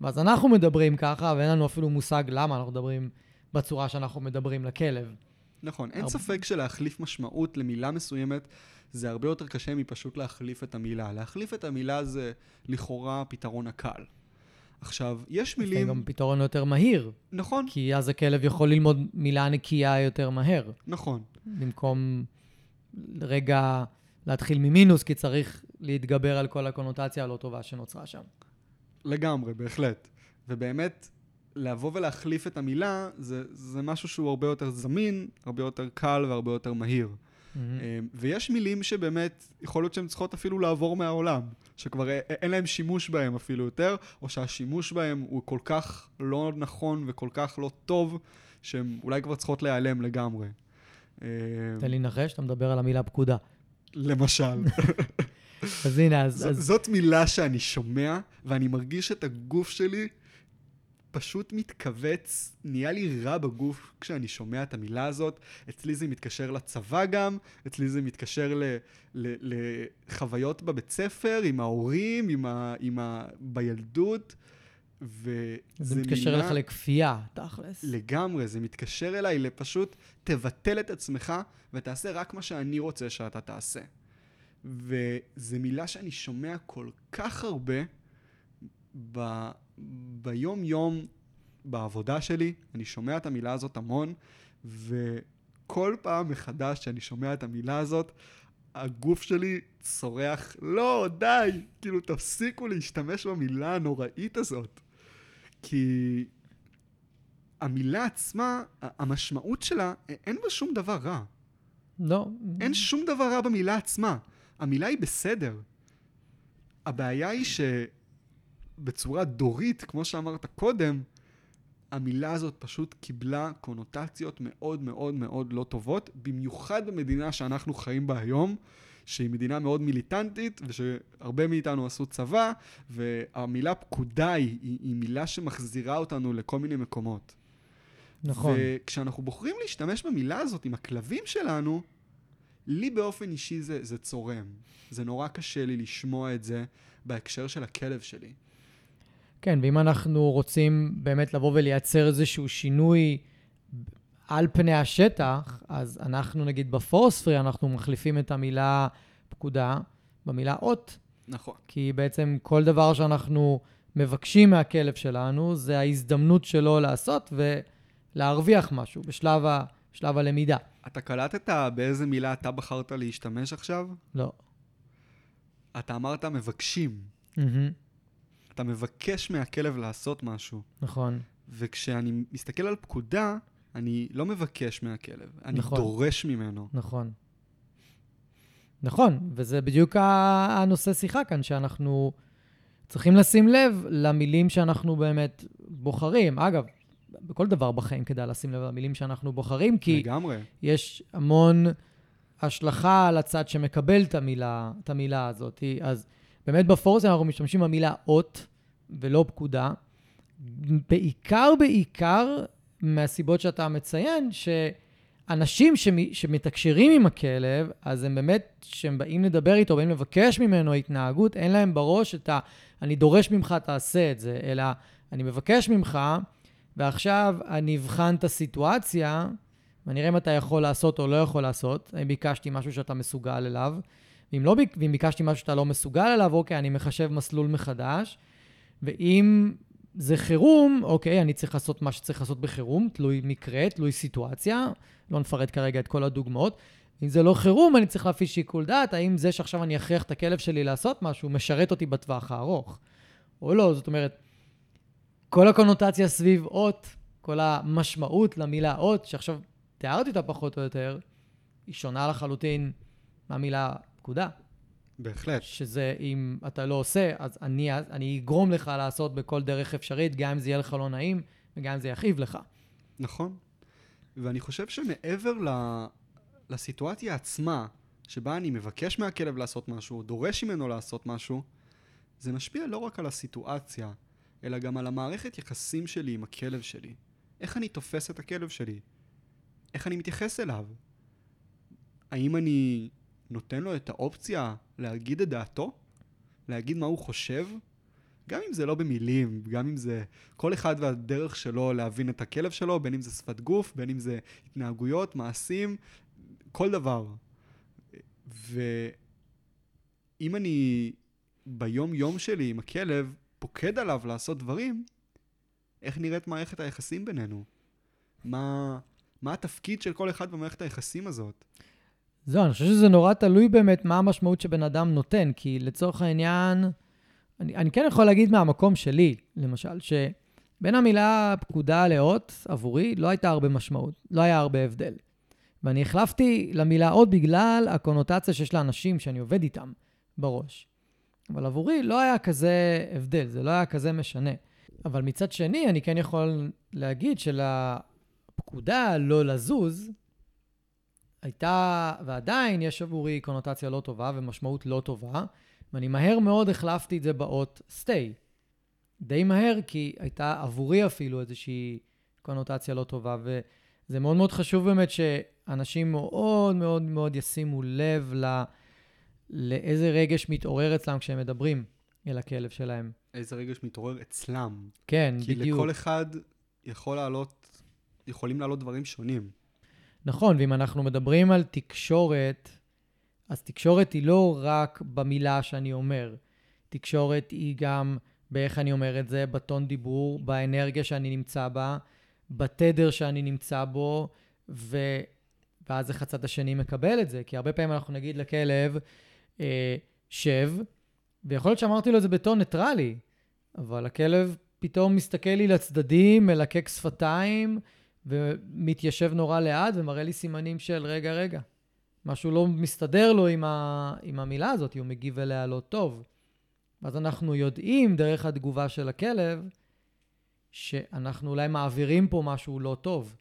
ואז אנחנו מדברים ככה, ואין לנו אפילו מושג למה אנחנו מדברים בצורה שאנחנו מדברים לכלב. נכון. אין הרבה- ספק שלהחליף משמעות למילה מסוימת זה הרבה יותר קשה מפשוט להחליף את המילה. להחליף את המילה זה לכאורה הפתרון הקל. עכשיו, יש מילים... גם פתרון יותר מהיר, נכון, כי אז הכלב יכול ללמוד מילה נקייה יותר מהר, נכון. במקום רגע להתחיל ממינוס, כי צריך להתגבר על כל הקונוטציה הלא טובה שנוצרה שם. לגמרי, בהחלט. ובאמת, לבוא ולהחליף את המילה, זה, זה משהו שהוא הרבה יותר זמין, הרבה יותר קל והרבה יותר מהיר. אמ, ויש מילים שבאמת, יכול להיות שהן צריכות אפילו לעבור מהעולם, שכבר אין להם שימוש בהם אפילו יותר, או שהשימוש בהם הוא כל כך לא נכון וכל כך לא טוב, שהן אולי כבר צריכות להיעלם לגמרי. אמ, תן לי לנחש, אתה מדבר על המילה פקודה. למשל. (laughs) אז הנה, אז... אז זאת מילה שאני שומע, ואני מרגיש את הגוף שלי פשוט מתכווץ, נהיה לי רע בגוף כשאני שומע את המילה הזאת. אצלי זה מתקשר לצבא גם, אצלי זה מתקשר ל, ל, לחוויות בבית ספר, עם ההורים, עם ה, עם ה, בילדות, וזה זה מתקשר לך לכפייה, תכלס. לגמרי, זה מתקשר אליי לפשוט תבטל את עצמך ותעשה רק מה שאני רוצה שאתה תעשה. וזו מילה שאני שומע כל כך הרבה ב, ביום-יום בעבודה שלי, אני שומע את המילה הזאת המון, וכל פעם מחדש שאני שומע את המילה הזאת, הגוף שלי צורח, לא, די, כאילו, תפסיקו להשתמש במילה הנוראית הזאת. כי המילה עצמה, המשמעות שלה, אין בה שום דבר רע. לא. אין שום דבר רע במילה עצמה. המילה היא בסדר. הבעיה היא שבצורה דורית, כמו שאמרת קודם, המילה הזאת פשוט קיבלה קונוטציות מאוד מאוד מאוד לא טובות, במיוחד במדינה שאנחנו חיים בה היום, שהיא מדינה מאוד מיליטנטית, ושהרבה מאיתנו עשו צבא, והמילה פקודה היא, היא, היא מילה שמחזירה אותנו לכל מיני מקומות. נכון. וכשאנחנו בוחרים להשתמש במילה הזאת עם הכלבים שלנו, לי באופן אישי זה, זה צורם. זה נורא קשה לי לשמוע את זה בהקשר של הכלב שלי. כן, ואם אנחנו רוצים באמת לבוא ולייצר איזשהו שינוי על פני השטח, אז אנחנו נגיד בפורספרי, אנחנו מחליפים את המילה פקודה במילה אות. נכון. כי בעצם כל דבר שאנחנו מבקשים מהכלב שלנו, זה ההזדמנות שלו לעשות ולהרוויח משהו בשלב, ה, בשלב הלמידה. אתה קלטת באיזה מילה אתה בחרת להשתמש עכשיו? לא. אתה אמרת מבקשים. Mm-hmm. אתה מבקש מהכלב לעשות משהו. נכון. וכשאני מסתכל על פקודה, אני לא מבקש מהכלב, אני נכון. דורש ממנו. נכון. נכון, וזה בדיוק הנושא שיחה כאן, שאנחנו צריכים לשים לב למילים שאנחנו באמת בוחרים. אגב, בכל דבר בחיים כדאי לשים לב למילים שאנחנו בוחרים, כי לגמרי. יש המון השלכה על הצד שמקבל את המילה, את המילה הזאת. אז באמת בפורס אנחנו משתמשים במילה אות ולא פקודה. בעיקר, בעיקר מהסיבות שאתה מציין, שאנשים שמ- שמתקשרים עם הכלב, אז הם באמת, כשהם באים לדבר איתו, באים לבקש ממנו התנהגות, אין להם בראש את ה... אני דורש ממך, תעשה את זה, אלא אני מבקש ממך, ועכשיו אני אבחן את הסיטואציה, ואני אראה אם אתה יכול לעשות או לא יכול לעשות. אם ביקשתי משהו שאתה מסוגל אליו, ואם, לא, ביק- ואם ביקשתי משהו שאתה לא מסוגל אליו, אוקיי, אני מחשב מסלול מחדש. ואם זה חירום, אוקיי, אני צריך לעשות מה שצריך לעשות בחירום, תלוי מקרה, תלוי סיטואציה, לא נפרט כרגע את כל הדוגמאות. אם זה לא חירום, אני צריך להפעיל שיקול דעת, האם זה שעכשיו אני אכריח את הכלב שלי לעשות משהו, משרת אותי בטווח הארוך, או לא. זאת אומרת, כל הקונוטציה סביב אות, כל המשמעות למילה אות, שעכשיו תיארתי אותה פחות או יותר, היא שונה לחלוטין מהמילה פקודה. בהחלט. שזה אם אתה לא עושה, אז אני, אני אגרום לך לעשות בכל דרך אפשרית, גם אם זה יהיה לך לא נעים וגם אם זה יכאיב לך. נכון. ואני חושב שמעבר ל... לסיטואציה עצמה, שבה אני מבקש מהכלב לעשות משהו, דורש ממנו לעשות משהו, זה משפיע לא רק על הסיטואציה, אלא גם על המערכת יחסים שלי עם הכלב שלי. איך אני תופס את הכלב שלי? איך אני מתייחס אליו? האם אני נותן לו את האופציה להגיד את דעתו? להגיד מה הוא חושב? גם אם זה לא במילים, גם אם זה כל אחד והדרך שלו להבין את הכלב שלו, בין אם זה שפת גוף, בין אם זה התנהגויות, מעשים, כל דבר. ואם אני ביום-יום שלי עם הכלב פוקד עליו לעשות דברים, איך נראית מערכת היחסים בינינו? מה, מה התפקיד של כל אחד במערכת היחסים הזאת? זהו, אני חושב שזה נורא תלוי באמת מה המשמעות שבן אדם נותן, כי לצורך העניין, אני, אני כן יכול להגיד מהמקום שלי, למשל, שבין המילה פקודה לאות, עבורי, לא הייתה הרבה משמעות, לא היה הרבה הבדל. ואני החלפתי למילה אות בגלל הקונוטציה שיש לאנשים שאני עובד איתם בראש. אבל עבורי לא היה כזה הבדל, זה לא היה כזה משנה. אבל מצד שני, אני כן יכול להגיד שלפקודה לא לזוז, הייתה, ועדיין יש עבורי קונוטציה לא טובה ומשמעות לא טובה, ואני מהר מאוד החלפתי את זה באות stay. די מהר, כי הייתה עבורי אפילו איזושהי קונוטציה לא טובה, וזה מאוד מאוד חשוב באמת שאנשים מאוד מאוד מאוד ישימו לב ל... לאיזה רגש מתעורר אצלם כשהם מדברים אל הכלב שלהם. איזה רגש מתעורר אצלם. כן, כי בדיוק. לכל אחד יכול לעלות, יכולים לעלות דברים שונים. נכון, ואם אנחנו מדברים על תקשורת, אז תקשורת היא לא רק במילה שאני אומר, תקשורת היא גם באיך אני אומר את זה, בטון דיבור, באנרגיה שאני נמצא בה, בתדר שאני נמצא בו, ו... ואז איך הצד השני מקבל את זה. כי הרבה פעמים אנחנו נגיד לכלב, אה, שב, ויכול להיות שאמרתי לו את זה בטון ניטרלי, אבל הכלב פתאום מסתכל לי לצדדים, מלקק שפתיים, ומתיישב נורא לאט ומראה לי סימנים של רגע, רגע. משהו לא מסתדר לו עם, ה... עם המילה הזאת, הוא מגיב אליה לא טוב. ואז אנחנו יודעים, דרך התגובה של הכלב, שאנחנו אולי מעבירים פה משהו לא טוב.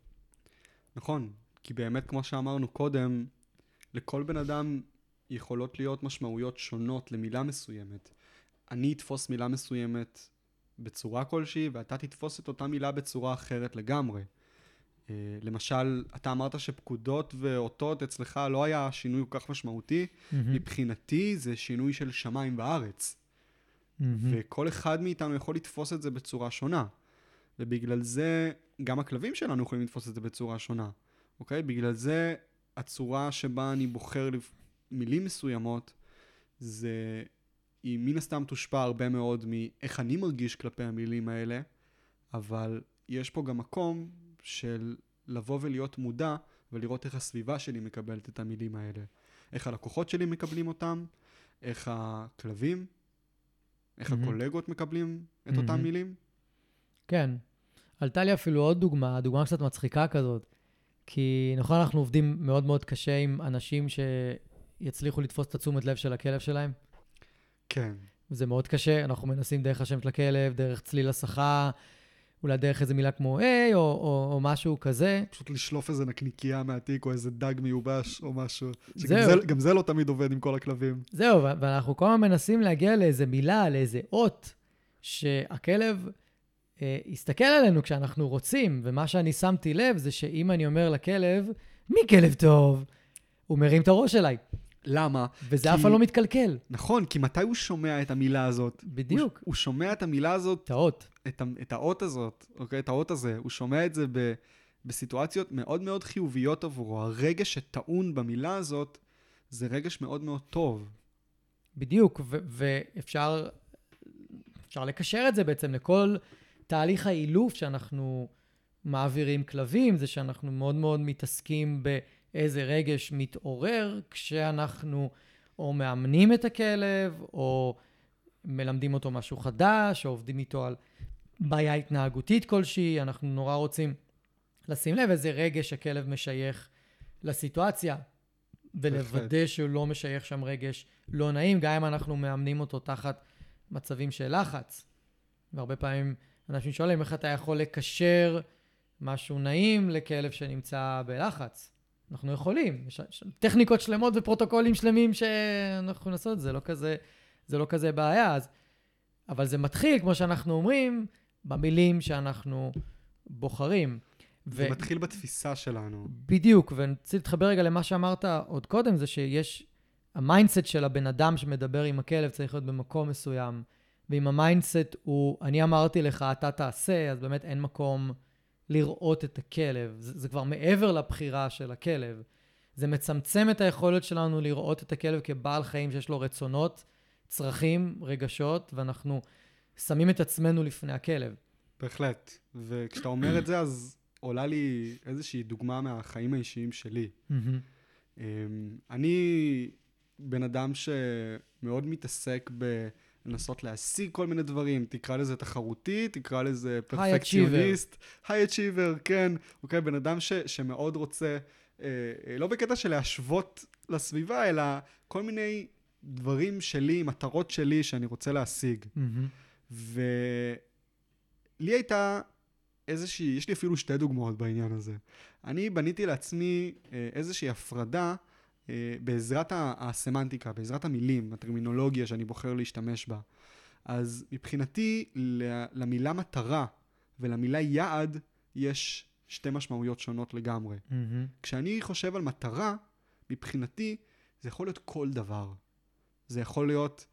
נכון, כי באמת, כמו שאמרנו קודם, לכל בן אדם יכולות להיות משמעויות שונות למילה מסוימת. אני אתפוס מילה מסוימת בצורה כלשהי, ואתה תתפוס את אותה מילה בצורה אחרת לגמרי. Uh, למשל, אתה אמרת שפקודות ואותות אצלך לא היה שינוי כל כך משמעותי. Mm-hmm. מבחינתי זה שינוי של שמיים וארץ. Mm-hmm. וכל אחד מאיתנו יכול לתפוס את זה בצורה שונה. ובגלל זה גם הכלבים שלנו יכולים לתפוס את זה בצורה שונה, אוקיי? בגלל זה הצורה שבה אני בוחר מילים מסוימות, זה... היא מן הסתם תושפע הרבה מאוד מאיך אני מרגיש כלפי המילים האלה, אבל יש פה גם מקום של לבוא ולהיות מודע ולראות איך הסביבה שלי מקבלת את המילים האלה. איך הלקוחות שלי מקבלים אותם, איך הכלבים, איך mm-hmm. הקולגות מקבלים את mm-hmm. אותם מילים. כן. עלתה לי אפילו עוד דוגמה, דוגמה קצת מצחיקה כזאת. כי נכון, אנחנו עובדים מאוד מאוד קשה עם אנשים שיצליחו לתפוס את התשומת לב של הכלב שלהם. כן. זה מאוד קשה, אנחנו מנסים דרך השם של הכלב, דרך צליל הסחה, אולי דרך איזה מילה כמו היי, או, או, או משהו כזה. פשוט לשלוף איזה נקניקייה מהתיק, או איזה דג מיובש, או משהו. זהו. זה, גם זה לא תמיד עובד עם כל הכלבים. זהו, ואנחנו כל הזמן מנסים להגיע לאיזה מילה, לאיזה אות, שהכלב אה, יסתכל עלינו כשאנחנו רוצים. ומה שאני שמתי לב זה שאם אני אומר לכלב, מי כלב טוב? הוא מרים את הראש אליי. למה? וזה. אף פעם לא מתקלקל. נכון, כי מתי הוא שומע את המילה הזאת? בדיוק. הוא, הוא שומע את המילה הזאת... את האות. את, את האות הזאת, אוקיי? את האות הזה. הוא שומע את זה ב, בסיטואציות מאוד מאוד חיוביות עבורו. הרגש שטעון במילה הזאת, זה רגש מאוד מאוד טוב. בדיוק, ו- ואפשר אפשר לקשר את זה בעצם לכל תהליך האילוף שאנחנו מעבירים כלבים, זה שאנחנו מאוד מאוד מתעסקים ב... איזה רגש מתעורר כשאנחנו או מאמנים את הכלב, או מלמדים אותו משהו חדש, או עובדים איתו על בעיה התנהגותית כלשהי. אנחנו נורא רוצים לשים לב איזה רגש הכלב משייך לסיטואציה, ולוודא שהוא לא משייך שם רגש לא נעים, גם אם אנחנו מאמנים אותו תחת מצבים של לחץ. והרבה פעמים אנשים שואלים איך אתה יכול לקשר משהו נעים לכלב שנמצא בלחץ. אנחנו יכולים, יש, יש טכניקות שלמות ופרוטוקולים שלמים שאנחנו נעשות זה, לא כזה, זה לא כזה בעיה. אז, אבל זה מתחיל, כמו שאנחנו אומרים, במילים שאנחנו בוחרים. זה ו... מתחיל בתפיסה שלנו. בדיוק, ואני רוצה להתחבר רגע למה שאמרת עוד קודם, זה שיש, ה mindset של הבן אדם שמדבר עם הכלב צריך להיות במקום מסוים, ואם ה mindset הוא, אני אמרתי לך, אתה תעשה, אז באמת אין מקום לראות את הכלב. זה, זה כבר מעבר לבחירה של הכלב. זה מצמצם את היכולת שלנו לראות את הכלב כבעל חיים שיש לו רצונות, צרכים, רגשות, ואנחנו שמים את עצמנו לפני הכלב. בהחלט. וכשאתה אומר את זה, אז עולה לי איזושהי דוגמה מהחיים האישיים שלי. אמ, אני בן אדם שמאוד מתעסק ב... לנסות להשיג כל מיני דברים, תקרא לזה תחרותי, תקרא לזה פרפקציוניסט. היי אצ'יבר, כן. אוקיי, בן אדם ש, שמאוד רוצה, אה, אה, לא בקטע של להשוות לסביבה, אלא כל מיני דברים שלי, מטרות שלי שאני רוצה להשיג. Mm-hmm. ולי הייתה איזושהי, יש לי אפילו שתי דוגמאות בעניין הזה. אני בניתי לעצמי אה, איזושהי הפרדה בעזרת הסמנטיקה, בעזרת המילים, הטרמינולוגיה שאני בוחר להשתמש בה. אז מבחינתי, למילה מטרה ולמילה יעד יש שתי משמעויות שונות לגמרי. Mm-hmm. כשאני חושב על מטרה, מבחינתי, זה יכול להיות כל דבר. זה יכול להיות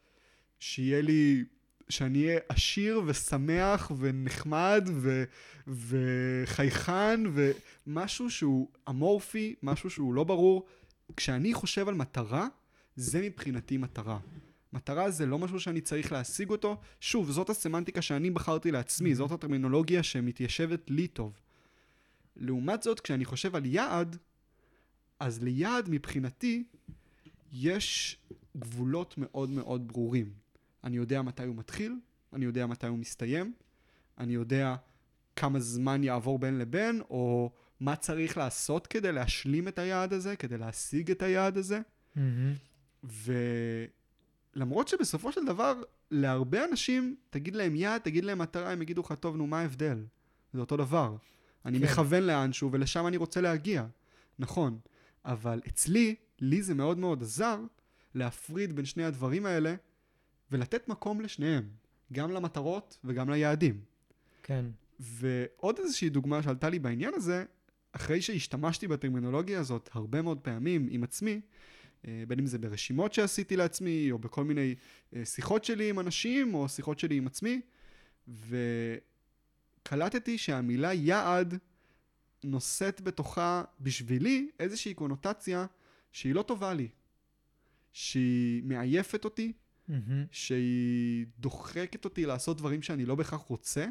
שיהיה לי, שאני אהיה עשיר ושמח ונחמד ו, וחייכן ומשהו שהוא אמורפי, משהו שהוא לא ברור. כשאני חושב על מטרה, זה מבחינתי מטרה. מטרה זה לא משהו שאני צריך להשיג אותו. שוב, זאת הסמנטיקה שאני בחרתי לעצמי, זאת הטרמינולוגיה שמתיישבת לי טוב. לעומת זאת, כשאני חושב על יעד, אז ליעד מבחינתי יש גבולות מאוד מאוד ברורים. אני יודע מתי הוא מתחיל, אני יודע מתי הוא מסתיים, אני יודע כמה זמן יעבור בין לבין, או מה צריך לעשות כדי להשלים את היעד הזה, כדי להשיג את היעד הזה. Mm-hmm. ולמרות שבסופו של דבר, להרבה אנשים, תגיד להם יעד, תגיד להם מטרה, הם יגידו לך, טוב, נו, מה ההבדל? זה אותו דבר. אני כן. מכוון לאנשהו ולשם אני רוצה להגיע. נכון, אבל אצלי, לי זה מאוד מאוד עזר להפריד בין שני הדברים האלה ולתת מקום לשניהם, גם למטרות וגם ליעדים. כן. ועוד איזושהי דוגמה שעלתה לי בעניין הזה, אחרי שהשתמשתי בטרמינולוגיה הזאת הרבה מאוד פעמים עם עצמי, אה, בין אם זה ברשימות שעשיתי לעצמי, או בכל מיני אה, שיחות שלי עם אנשים, או שיחות שלי עם עצמי, וקלטתי שהמילה יעד נושאת בתוכה, בשבילי, איזושהי קונוטציה שהיא לא טובה לי, שהיא מעייפת אותי, Mm-hmm. שהיא דוחקת אותי לעשות דברים שאני לא בהכרח רוצה,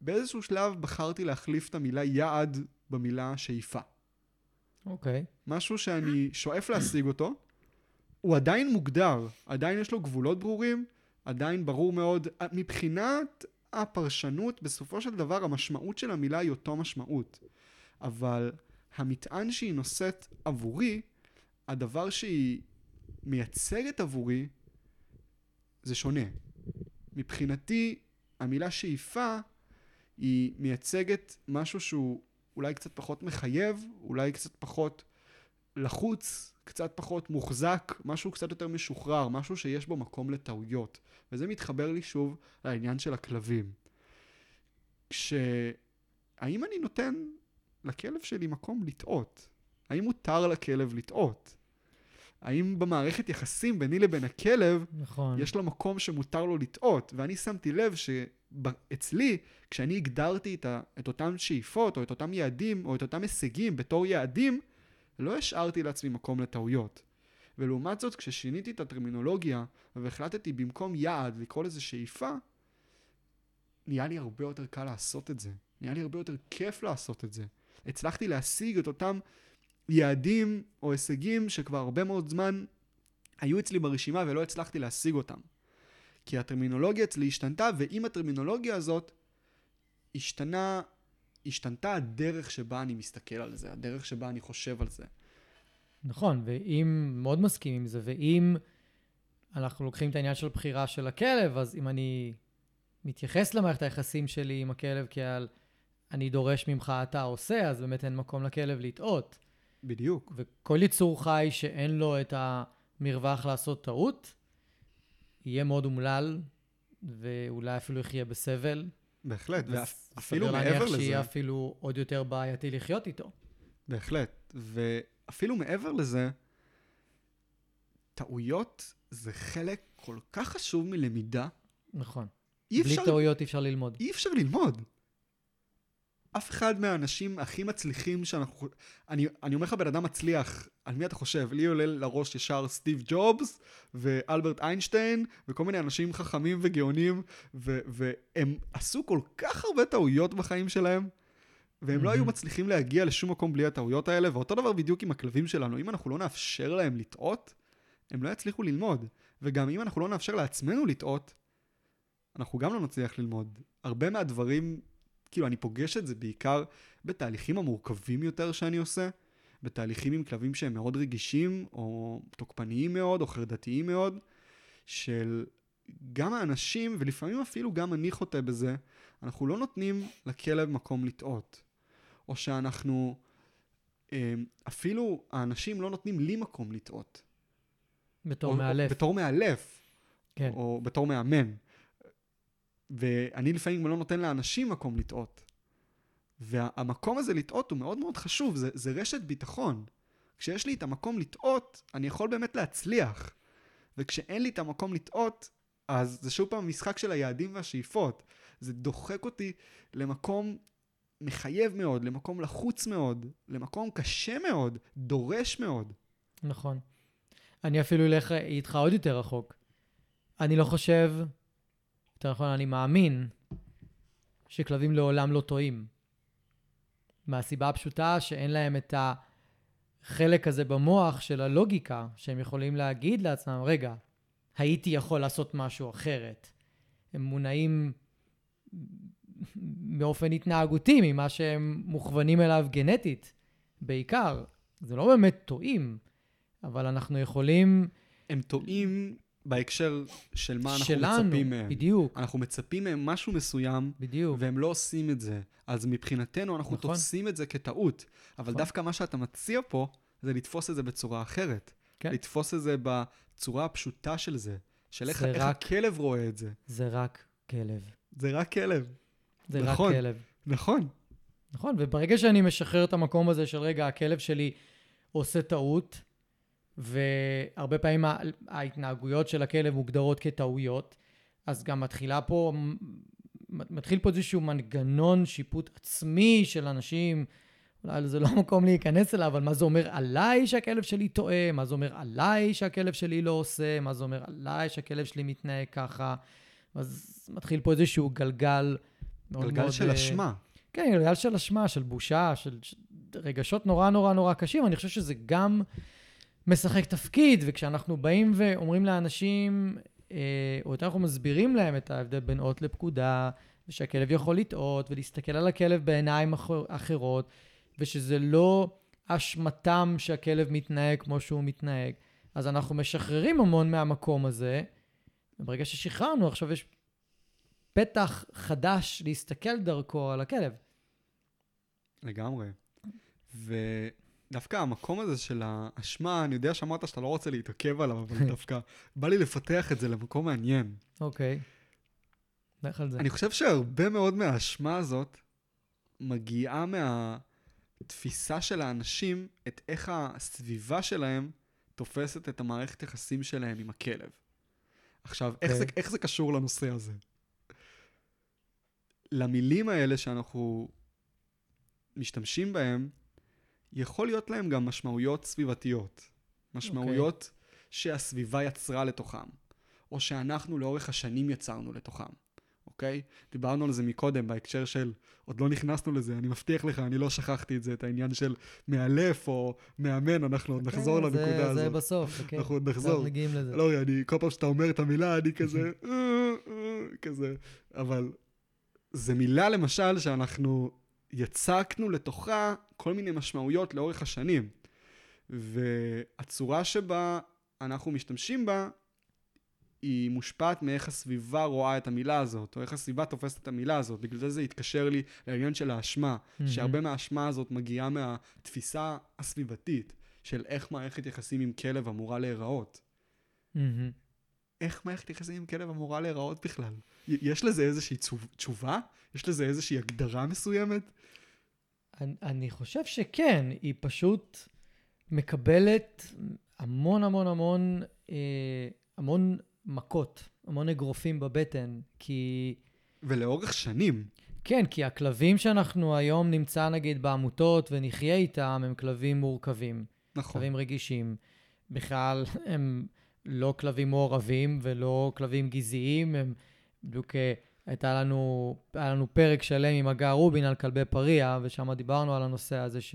ובאיזשהו שלב בחרתי להחליף את המילה יעד במילה שאיפה. אוקיי. משהו שאני שואף להשיג אותו, הוא עדיין מוגדר, עדיין יש לו גבולות ברורים, עדיין ברור מאוד, מבחינת הפרשנות, בסופו של דבר המשמעות של המילה היא אותו משמעות. אבל המטען שהיא נושאת עבורי, הדבר שהיא מייצגת עבורי, זה שונה. מבחינתי, המילה שאיפה היא מייצגת משהו שהוא אולי קצת פחות מחייב, אולי קצת פחות לחוץ, קצת פחות מוחזק, משהו קצת יותר משוחרר, משהו שיש בו מקום לטעויות. וזה מתחבר לי שוב לעניין של הכלבים. כש... האם אני נותן לכלב שלי מקום לטעות? האם מותר לכלב לטעות? האם במערכת יחסים ביני לבין הכלב נכון. יש לו מקום שמותר לו לטעות? ואני שמתי לב שאצלי, כשאני הגדרתי את, ה... את אותן שאיפות, או את אותם יעדים, או את אותם הישגים בתור יעדים, לא השארתי לעצמי מקום לטעויות. ולעומת זאת, כששיניתי את הטרמינולוגיה, והחלטתי במקום יעד לקרוא לזה שאיפה, נהיה לי הרבה יותר קל לעשות את זה. נהיה לי הרבה יותר כיף לעשות את זה. הצלחתי להשיג את אותם יעדים או הישגים שכבר הרבה מאוד זמן היו אצלי ברשימה ולא הצלחתי להשיג אותם. כי הטרמינולוגיה אצלי השתנתה, ועם הטרמינולוגיה הזאת השתנה, השתנתה הדרך שבה אני מסתכל על זה, הדרך שבה אני חושב על זה. נכון, ואם, מאוד מסכים עם זה, ואם אנחנו לוקחים את העניין של בחירה של הכלב, אז אם אני מתייחס למערכת היחסים שלי עם הכלב כעל אני דורש ממך, אתה עושה, אז באמת אין מקום לכלב לטעות. בדיוק. וכל יצור חי שאין לו את המרווח לעשות טעות, יהיה מאוד אומלל, ואולי אפילו יחיה בסבל. בהחלט, ואפילו להניח מעבר שיהיה לזה, אפילו עוד יותר בעייתי לחיות איתו. בהחלט, ואפילו מעבר לזה, טעויות זה חלק כל כך חשוב מלמידה, נכון. בלי אפשר, טעויות אי אפשר ללמוד. אי אפשר ללמוד. אף אחד מהאנשים הכי מצליחים שאנחנו... אני, אני אומר לך בן אדם מצליח, על מי אתה חושב? לי עולה לראש ישר סטיב ג'ובס ואלברט איינשטיין וכל מיני אנשים חכמים וגאונים ו, והם עשו כל כך הרבה טעויות בחיים שלהם והם לא היו. מצליחים להגיע לשום מקום בלי הטעויות האלה ואותו דבר בדיוק עם הכלבים שלנו, אם אנחנו לא נאפשר להם לטעות, הם לא יצליחו ללמוד וגם אם אנחנו לא נאפשר לעצמנו לטעות, אנחנו גם לא נצליח ללמוד. הרבה מהדברים כאילו, אני פוגש את זה בעיקר בתהליכים המורכבים יותר שאני עושה, בתהליכים עם כלבים שהם מאוד רגישים, או תוקפניים מאוד, או חרדתיים מאוד, של גם האנשים, ולפעמים אפילו גם אני חוטא בזה, אנחנו לא נותנים לכלב מקום לטעות. או שאנחנו, אה, אפילו האנשים לא נותנים לי מקום לטעות. בתור או- מאלף. או בתור מאלף. כן. או בתור מאמן. ואני לפעמים לא נותן לאנשים מקום לטעות. והמקום הזה לטעות הוא מאוד מאוד חשוב, זה, זה רשת ביטחון. כשיש לי את המקום לטעות, אני יכול באמת להצליח. וכשאין לי את המקום לטעות, אז זה שוב פעם משחק של היעדים והשאיפות. זה דוחק אותי למקום מחייב מאוד, למקום לחוץ מאוד, למקום קשה מאוד, דורש מאוד. נכון. אני אפילו אלך איתך עוד יותר רחוק. אני לא חושב, יותר נכון, אני מאמין שכלבים לעולם לא טועים. מהסיבה הפשוטה שאין להם את החלק הזה במוח של הלוגיקה, שהם יכולים להגיד לעצמם, רגע, הייתי יכול לעשות משהו אחרת. הם מונעים באופן התנהגותי ממה שהם מוכוונים אליו גנטית, בעיקר. זה לא באמת טועים, אבל אנחנו יכולים... הם טועים בהקשר של מה אנחנו שלנו, מצפים מהם. בדיוק, אנחנו מצפים מהם משהו מסוים, בדיוק. והם לא עושים את זה. אז מבחינתנו אנחנו נכון. תופסים את זה כטעות. אבל נכון. דווקא מה שאתה מציע פה, זה לתפוס את זה בצורה אחרת. כן. לתפוס את זה בצורה הפשוטה של זה. של איך, איך רק- הכלב רואה את זה. זה רק כלב. זה רק כלב. זה נכון. רק כלב. נכון. נכון, וברגע שאני משחרר את המקום הזה של רגע, הכלב שלי עושה טעות, והרבה פעמים ההתנהגויות של הכלב מוגדרות כטעויות, אז גם מתחילה פה, מתחיל פה איזשהו מנגנון שיפוט עצמי של אנשים, אולי זה לא (laughs) המקום להיכנס אליו, אבל מה זה אומר עליי שהכלב שלי טועה, מה זה אומר עליי שהכלב שלי לא עושה, מה זה אומר עליי שהכלב שלי מתנהג ככה. אז מתחיל פה איזשהו גלגל מאוד מאוד... גלגל של אה, אשמה. כן, גלגל של אשמה, של בושה, של רגשות נורא נורא נורא קשים. אני חושב שזה גם משחק תפקיד, וכשאנחנו באים ואומרים לאנשים, אה, או יותר אנחנו מסבירים להם את ההבדל בין אות לפקודה, ושהכלב יכול לטעות, ולהסתכל על הכלב בעיניים אחר- אחרות, ושזה לא אשמתם שהכלב מתנהג כמו שהוא מתנהג. אז אנחנו משחררים המון מהמקום הזה, וברגע ששחררנו, עכשיו יש פתח חדש להסתכל דרכו על הכלב. לגמרי. ודווקא המקום הזה של האשמה, אני יודע שאמרת שאתה לא רוצה להתעכב עליו, אבל (laughs) דווקא בא לי לפתח את זה למקום מעניין. אוקיי. לך על זה. אני חושב שהרבה מאוד מהאשמה הזאת מגיעה מהתפיסה של האנשים את איך הסביבה שלהם תופסת את המערכת יחסים שלהם עם הכלב. עכשיו, איך, זה, אוקיי. איך זה קשור לנושא הזה? למילים האלה שאנחנו משתמשים בהם, יכול להיות להם גם משמעויות סביבתיות. משמעויות okay. שהסביבה יצרה לתוכם, או שאנחנו לאורך השנים יצרנו לתוכם, אוקיי? דיברנו על זה מקודם בהקשר של, עוד לא נכנסנו לזה, אני מבטיח לך, אני לא שכחתי את זה, את העניין של מאלף או מאמן, אנחנו עוד נחזור כן, לנקודה זה, הזאת. זה בסוף, אוקיי. אנחנו עוד נחזור. אנחנו מגיעים לזה. לא, אני, כל פעם שאתה אומר את המילה, אני כזה, (laughs) "אה, אה", כזה, אבל זה מילה למשל שאנחנו יצקנו לתוכה כל מיני משמעויות לאורך השנים. והצורה שבה אנחנו משתמשים בה, היא מושפעת מאיך הסביבה רואה את המילה הזאת, או איך הסביבה תופסת את המילה הזאת. בגלל זה זה התקשר לי לעניין של האשמה, מהמם. שהרבה מהאשמה הזאת מגיעה מהתפיסה הסביבתית של איך מערכת יחסים עם כלב אמורה להיראות. מהמם. איך מערכת יחסים עם כלב אמורה להיראות בכלל? יש לזה איזושהי תשוב- תשובה? יש לזה איזושהי הגדרה מסוימת? אני, אני חושב שכן, היא פשוט מקבלת המון המון המון, אה, המון מכות, המון אגרופים בבטן, כי... ולאורך שנים. כן, כי הכלבים שאנחנו היום נמצא נגיד בעמותות ונחיה איתם, הם כלבים מורכבים, נכון. כלבים רגישים. בכלל, הם לא כלבים מעורבים ולא כלבים גזעיים, הם בדיוק אה, הייתה לנו, היה לנו פרק שלם עם הגר רובין על כלבי פריע, ושם דיברנו על הנושא הזה ש...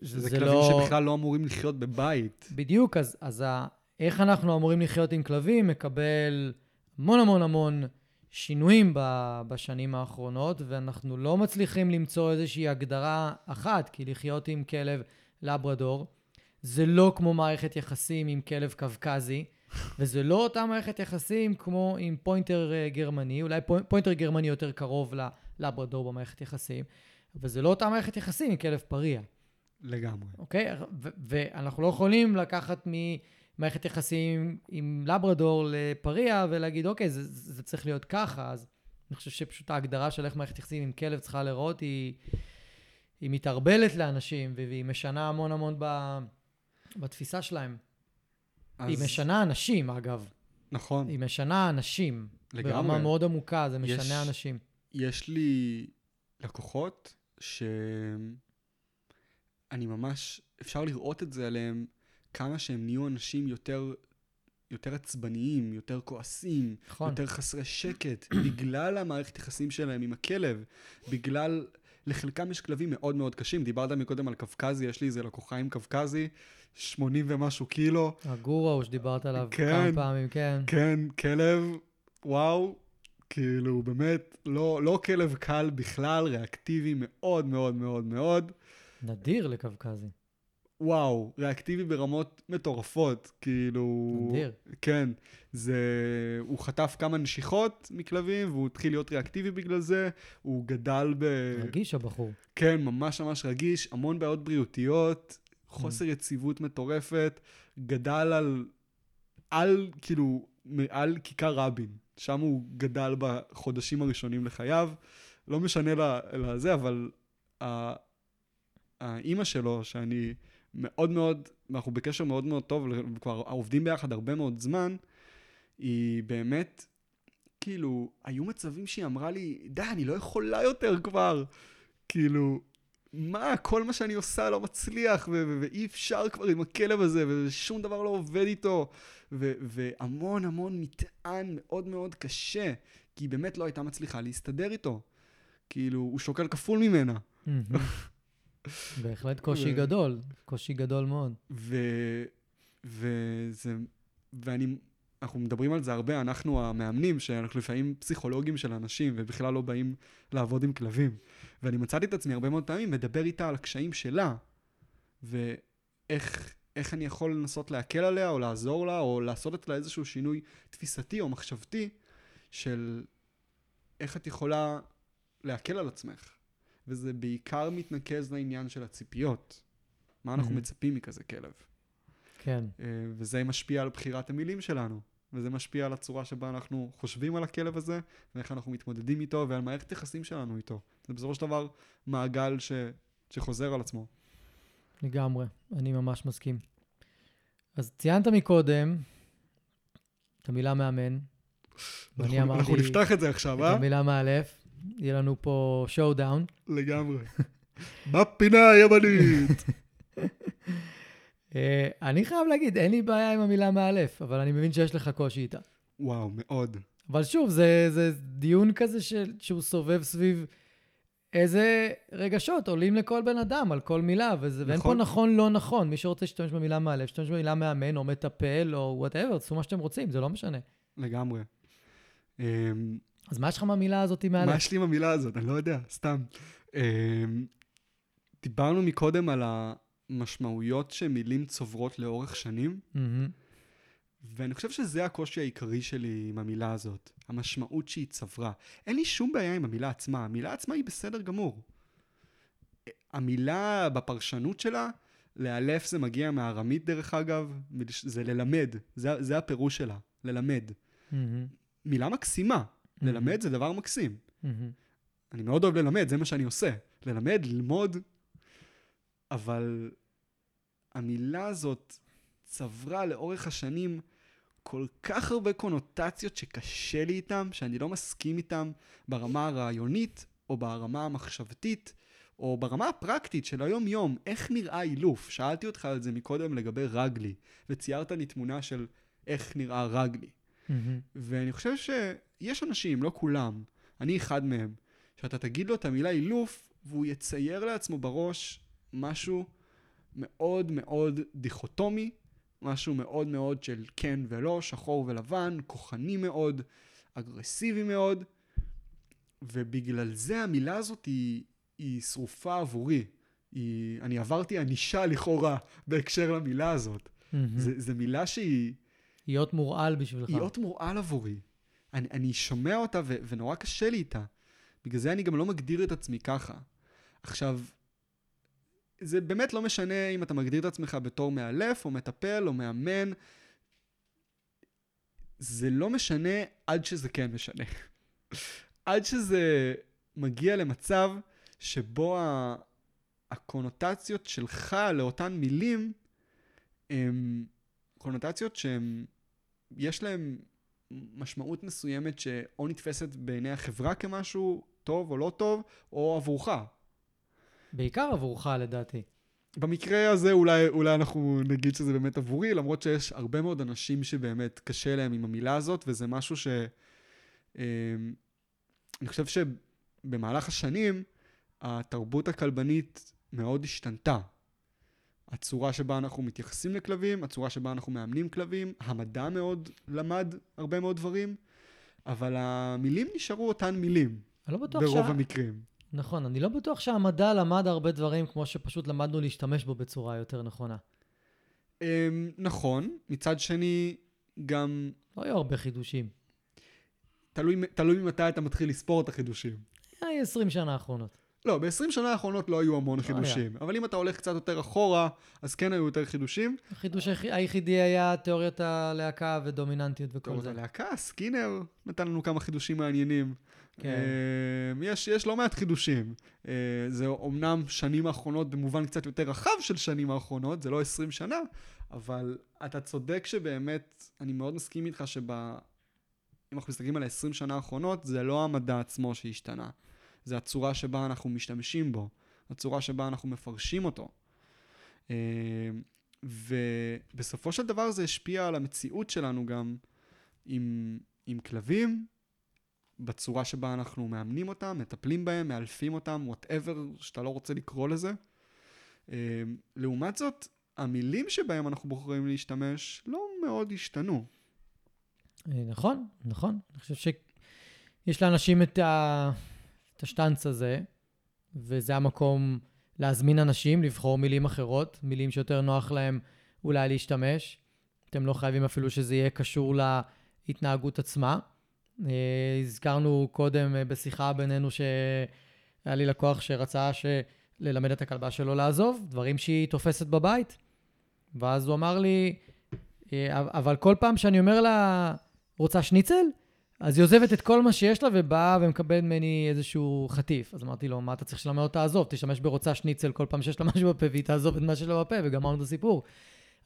זה, זה כלבים לא- שבכלל לא אמורים לחיות בבית. בדיוק, אז, אז ה, איך אנחנו אמורים לחיות עם כלבים מקבל המון המון המון שינויים ב, בשנים האחרונות, ואנחנו לא מצליחים למצוא איזושהי הגדרה אחת, כי לחיות עם כלב לברדור זה לא כמו מערכת יחסים עם כלב קווקזי, וזה לא אותה מערכת יחסים כמו עם פוינטר אה, גרמני, אולי פו- פוינטר גרמני יותר קרוב ללברדור במערכת יחסים, אבל זה לא אותה מערכת יחסים עם כלב פרא. לגמרי. אוקיי? ו- ואנחנו לא יכולים לקחת ממערכת יחסים עם לברדור לפרא ולהגיד, אוקיי, זה, זה צריך להיות ככה. אז אני חושב שפשוט ההגדרה של איך מערכת יחסים עם כלב צריכה להיראות היא, היא מתערבלת לאנשים, והיא משנה המון המון ב, בתפיסה שלהם. אז, היא משנה אנשים, אגב. נכון. היא משנה אנשים. לגמרי. ברמה מאוד עמוקה, זה משנה יש- אנשים. יש לי לקוחות שאני ממש, אפשר לראות את זה עליהם כמה שהם נהיו אנשים יותר, יותר עצבניים, יותר כועסים, נכון. יותר חסרי שקט, (clears throat) בגלל המערכת יחסים שלהם עם הכלב, בגלל... לחלקם יש כלבים מאוד מאוד קשים. דיברת מקודם על קווקזי, יש לי איזה לקוחה עם קווקזי, 80 ומשהו קילו. הגורו שדיברת עליו כן. כמה פעמים, כן. כן, כלב, וואו, כאילו, באמת, לא, לא כלב קל בכלל, ריאקטיבי מאוד מאוד מאוד מאוד. נדיר לקווקזי. וואו, ריאקטיבי ברמות מטורפות, כאילו... נדיר. כן, זה... הוא חטף כמה נשיכות מכלבים, והוא התחיל להיות ריאקטיבי בגלל זה, הוא גדל ב... רגיש הבחור. כן, ממש ממש רגיש, המון בעיות בריאותיות, חוסר יציבות מטורפת, גדל על... על, כאילו, על כיכר רבין. שם הוא גדל בחודשים הראשונים לחייו. לא משנה לזה, אבל ה- האימא שלו, שאני מאוד מאוד, אנחנו בקשר מאוד מאוד טוב, וכבר עובדים ביחד הרבה מאוד זמן, היא באמת, כאילו, היו מצבים שהיא אמרה לי, די, אני לא יכולה יותר כבר. כאילו, מה, כל מה שאני עושה לא מצליח, ו- ו- ואי אפשר כבר עם הכלב הזה, ושום דבר לא עובד איתו, ו- והמון המון מטען מאוד מאוד קשה, כי היא באמת לא הייתה מצליחה להסתדר איתו. כאילו, הוא שוקל כפול ממנה. בהחלט קושי גדול, קושי גדול מאוד. ו... וזה... ואני... אנחנו מדברים על זה הרבה, אנחנו המאמנים, שאנחנו לפעמים פסיכולוגים של אנשים, ובכלל לא באים לעבוד עם כלבים. ואני מצאתי את עצמי הרבה מאוד פעמים מדבר איתה על הקשיים שלה, ואיך איך אני יכול לנסות להקל עליה, או לעזור לה, או לעשות אצלה איזשהו שינוי תפיסתי או מחשבתי, של איך את יכולה להקל על עצמך. וזה בעיקר מתנקז לעניין של הציפיות. מה אנחנו Mhm. מצפים מכזה כלב. כן. אה, וזה משפיע על בחירת המילים שלנו. וזה משפיע על הצורה שבה אנחנו חושבים על הכלב הזה, ואיך אנחנו מתמודדים איתו, ועל מערכת היחסים שלנו איתו. זה בסופו של דבר מעגל ש... שחוזר על עצמו. לגמרי, אני ממש מסכים. אז ציינת מקודם את המילה מאמן, ואני אנחנו, אנחנו אמרתי נפתח את זה עכשיו, את אה? המילה מאלף. יהיה לנו פה שואו דאון. לגמרי. (laughs) בפינה הימנית. (laughs) אה, אני חייב להגיד, אין לי בעיה עם המילה מאלף, אבל אני מבין שיש לך קושי איתה. וואו, מאוד. אבל שוב, זה, זה דיון כזה של, שהוא סובב סביב איזה רגשות עולים לכל בן אדם על כל מילה, וזה, ואין פה נכון. נכון, לא נכון. מי שרוצה להשתמש במילה מאלף, ישתמש במילה מאמן או מטפל או whatever, תעשו מה שאתם רוצים, זה לא משנה. לגמרי. אמ, אז מה יש לך מהמילה הזאת מה מאלף? יש לי עם המילה הזאת? אני לא יודע, סתם. אמ, דיברנו מקודם על המשמעויות שמילים צוברות לאורך שנים. ואני חושב שזה הקושי העיקרי שלי עם המילה הזאת, המשמעות שהיא צברה. אין לי שום בעיה עם המילה עצמה, המילה עצמה היא בסדר גמור. המילה בפרשנות שלה, לאלף זה מגיע מארמית דרך אגב, זה ללמד, זה, זה הפירוש שלה, ללמד. מהמם. מילה מקסימה. ללמד זה דבר מקסים. מהמם. אני מאוד אוהב ללמד, זה מה שאני עושה. ללמד, ללמוד, אבל המילה הזאת צברה לאורך השנים כל כך הרבה קונוטציות שקשה לי איתם, שאני לא מסכים איתם ברמה הרעיונית, או ברמה המחשבתית, או ברמה הפרקטית של היום-יום. איך נראה אילוף? שאלתי אותך על זה מקודם לגבי רגלי, וציירת לי תמונה של איך נראה רגלי. ואני חושב שיש אנשים, לא כולם, אני אחד מהם, שאתה תגיד לו את המילה אילוף, והוא יצייר לעצמו בראש משהו מאוד מאוד דיכוטומי, משהו מאוד מאוד של כן ולא, שחור ולבן, כוחני מאוד, אגרסיבי מאוד, ובגלל זה המילה הזאת היא, היא שרופה עבורי. היא, אני עברתי ענישה לכאורה בהקשר למילה הזאת. זה, זה מילה שהיא... להיות מורעל בשבילך. היא אות מורעל עבורי. אני, אני שומע אותה ו, ונורא קשה לי איתה. בגלל זה אני גם לא מגדיר את עצמי ככה. עכשיו, זה באמת לא משנה אם אתה מגדיר את עצמך בתור מאלף, או מטפל, או מאמן. זה לא משנה עד שזה כן משנה. (laughs) עד שזה מגיע למצב שבו ה... הקונוטציות שלך לאותן מילים הן קונוטציות שהן יש להם משמעות מסוימת שאו נתפסת בעיני החברה כמשהו טוב או לא טוב, או עבורך. בעיקר עבורך, לדעתי. במקרה הזה אולי, אולי אנחנו נגיד שזה באמת עבורי, למרות שיש הרבה מאוד אנשים שבאמת קשה להם עם המילה הזאת, וזה משהו ש... אה, אני חושב שבמהלך השנים, התרבות הכלבנית מאוד השתנתה. הצורה שבה אנחנו מתייחסים לכלבים, הצורה שבה אנחנו מאמנים כלבים, המדע מאוד למד הרבה מאוד דברים, אבל המילים נשארו אותן מילים, אני לא בטוח ברוב שה... המקרים. נכון, אני לא בטוח שהמדע למד הרבה דברים כמו שפשוט למדנו להשתמש בו בצורה יותר נכונה. אמ, נכון, מצד שני, גם לא היו הרבה חידושים. תלוי, תלוי ממתי אתה מתחיל לספור את החידושים. היה 20 שנה האחרונות. לא, ב-20 שנה האחרונות לא היו המון לא חידושים, אבל אם אתה הולך קצת יותר אחורה, אז כן היו יותר חידושים. החידוש היח- היחידי היה תיאוריית הלהקה ודומיננטיות וכל זה. הלהקה, סקינר, נתן לנו כמה חידושים מעניינים. כן. אמ, יש, יש לא מעט חידושים. אה, זה אומנם שנים האחרונות במובן קצת יותר רחב של שנים האחרונות, זה לא 20 שנה, אבל אתה צודק שבאמת, אני מאוד מסכים איתך שב... אם אנחנו מסתכלים על ה-20 שנה האחרונות, זה לא המדע עצמו שהשתנה. זה הצורה שבה אנחנו משתמשים בו, הצורה שבה אנחנו מפרשים אותו. אה, ובסופו של דבר זה השפיע על המציאות שלנו גם עם, עם כלבים, בצורה שבה אנחנו מאמנים אותם, מטפלים בהם, מאלפים אותם, וואטאבר שאתה לא רוצה לקרוא לזה. אה, לעומת זאת, המילים שבהם אנחנו בוחרים להשתמש לא מאוד השתנו. אה, נכון, נכון. אני חושב שיש לאנשים את, ה... השטנץ הזה, וזה המקום להזמין אנשים, לבחור מילים אחרות, מילים שיותר נוח להם אולי להשתמש. אתם לא חייבים אפילו שזה יהיה קשור להתנהגות עצמה. אה, הזכרנו קודם אה, בשיחה בינינו שהיה לי לקוח שרצה. ללמד את הכלבה שלו לעזוב, דברים שהיא תופסת בבית. ואז הוא אמר לי, אה, אבל כל פעם שאני אומר לה, רוצה שניצל? אז היא עוזבת את כל מה שיש לה ובאה ומקבלת ממני איזשהו חטיף. אז אמרתי לו, מה אתה צריך שלמד אותה לעזוב? תשתמש ברוצה שניצל כל פעם שיש לה משהו בפה והיא תעזוב את מה שיש לה בפה וגמרנו את הסיפור.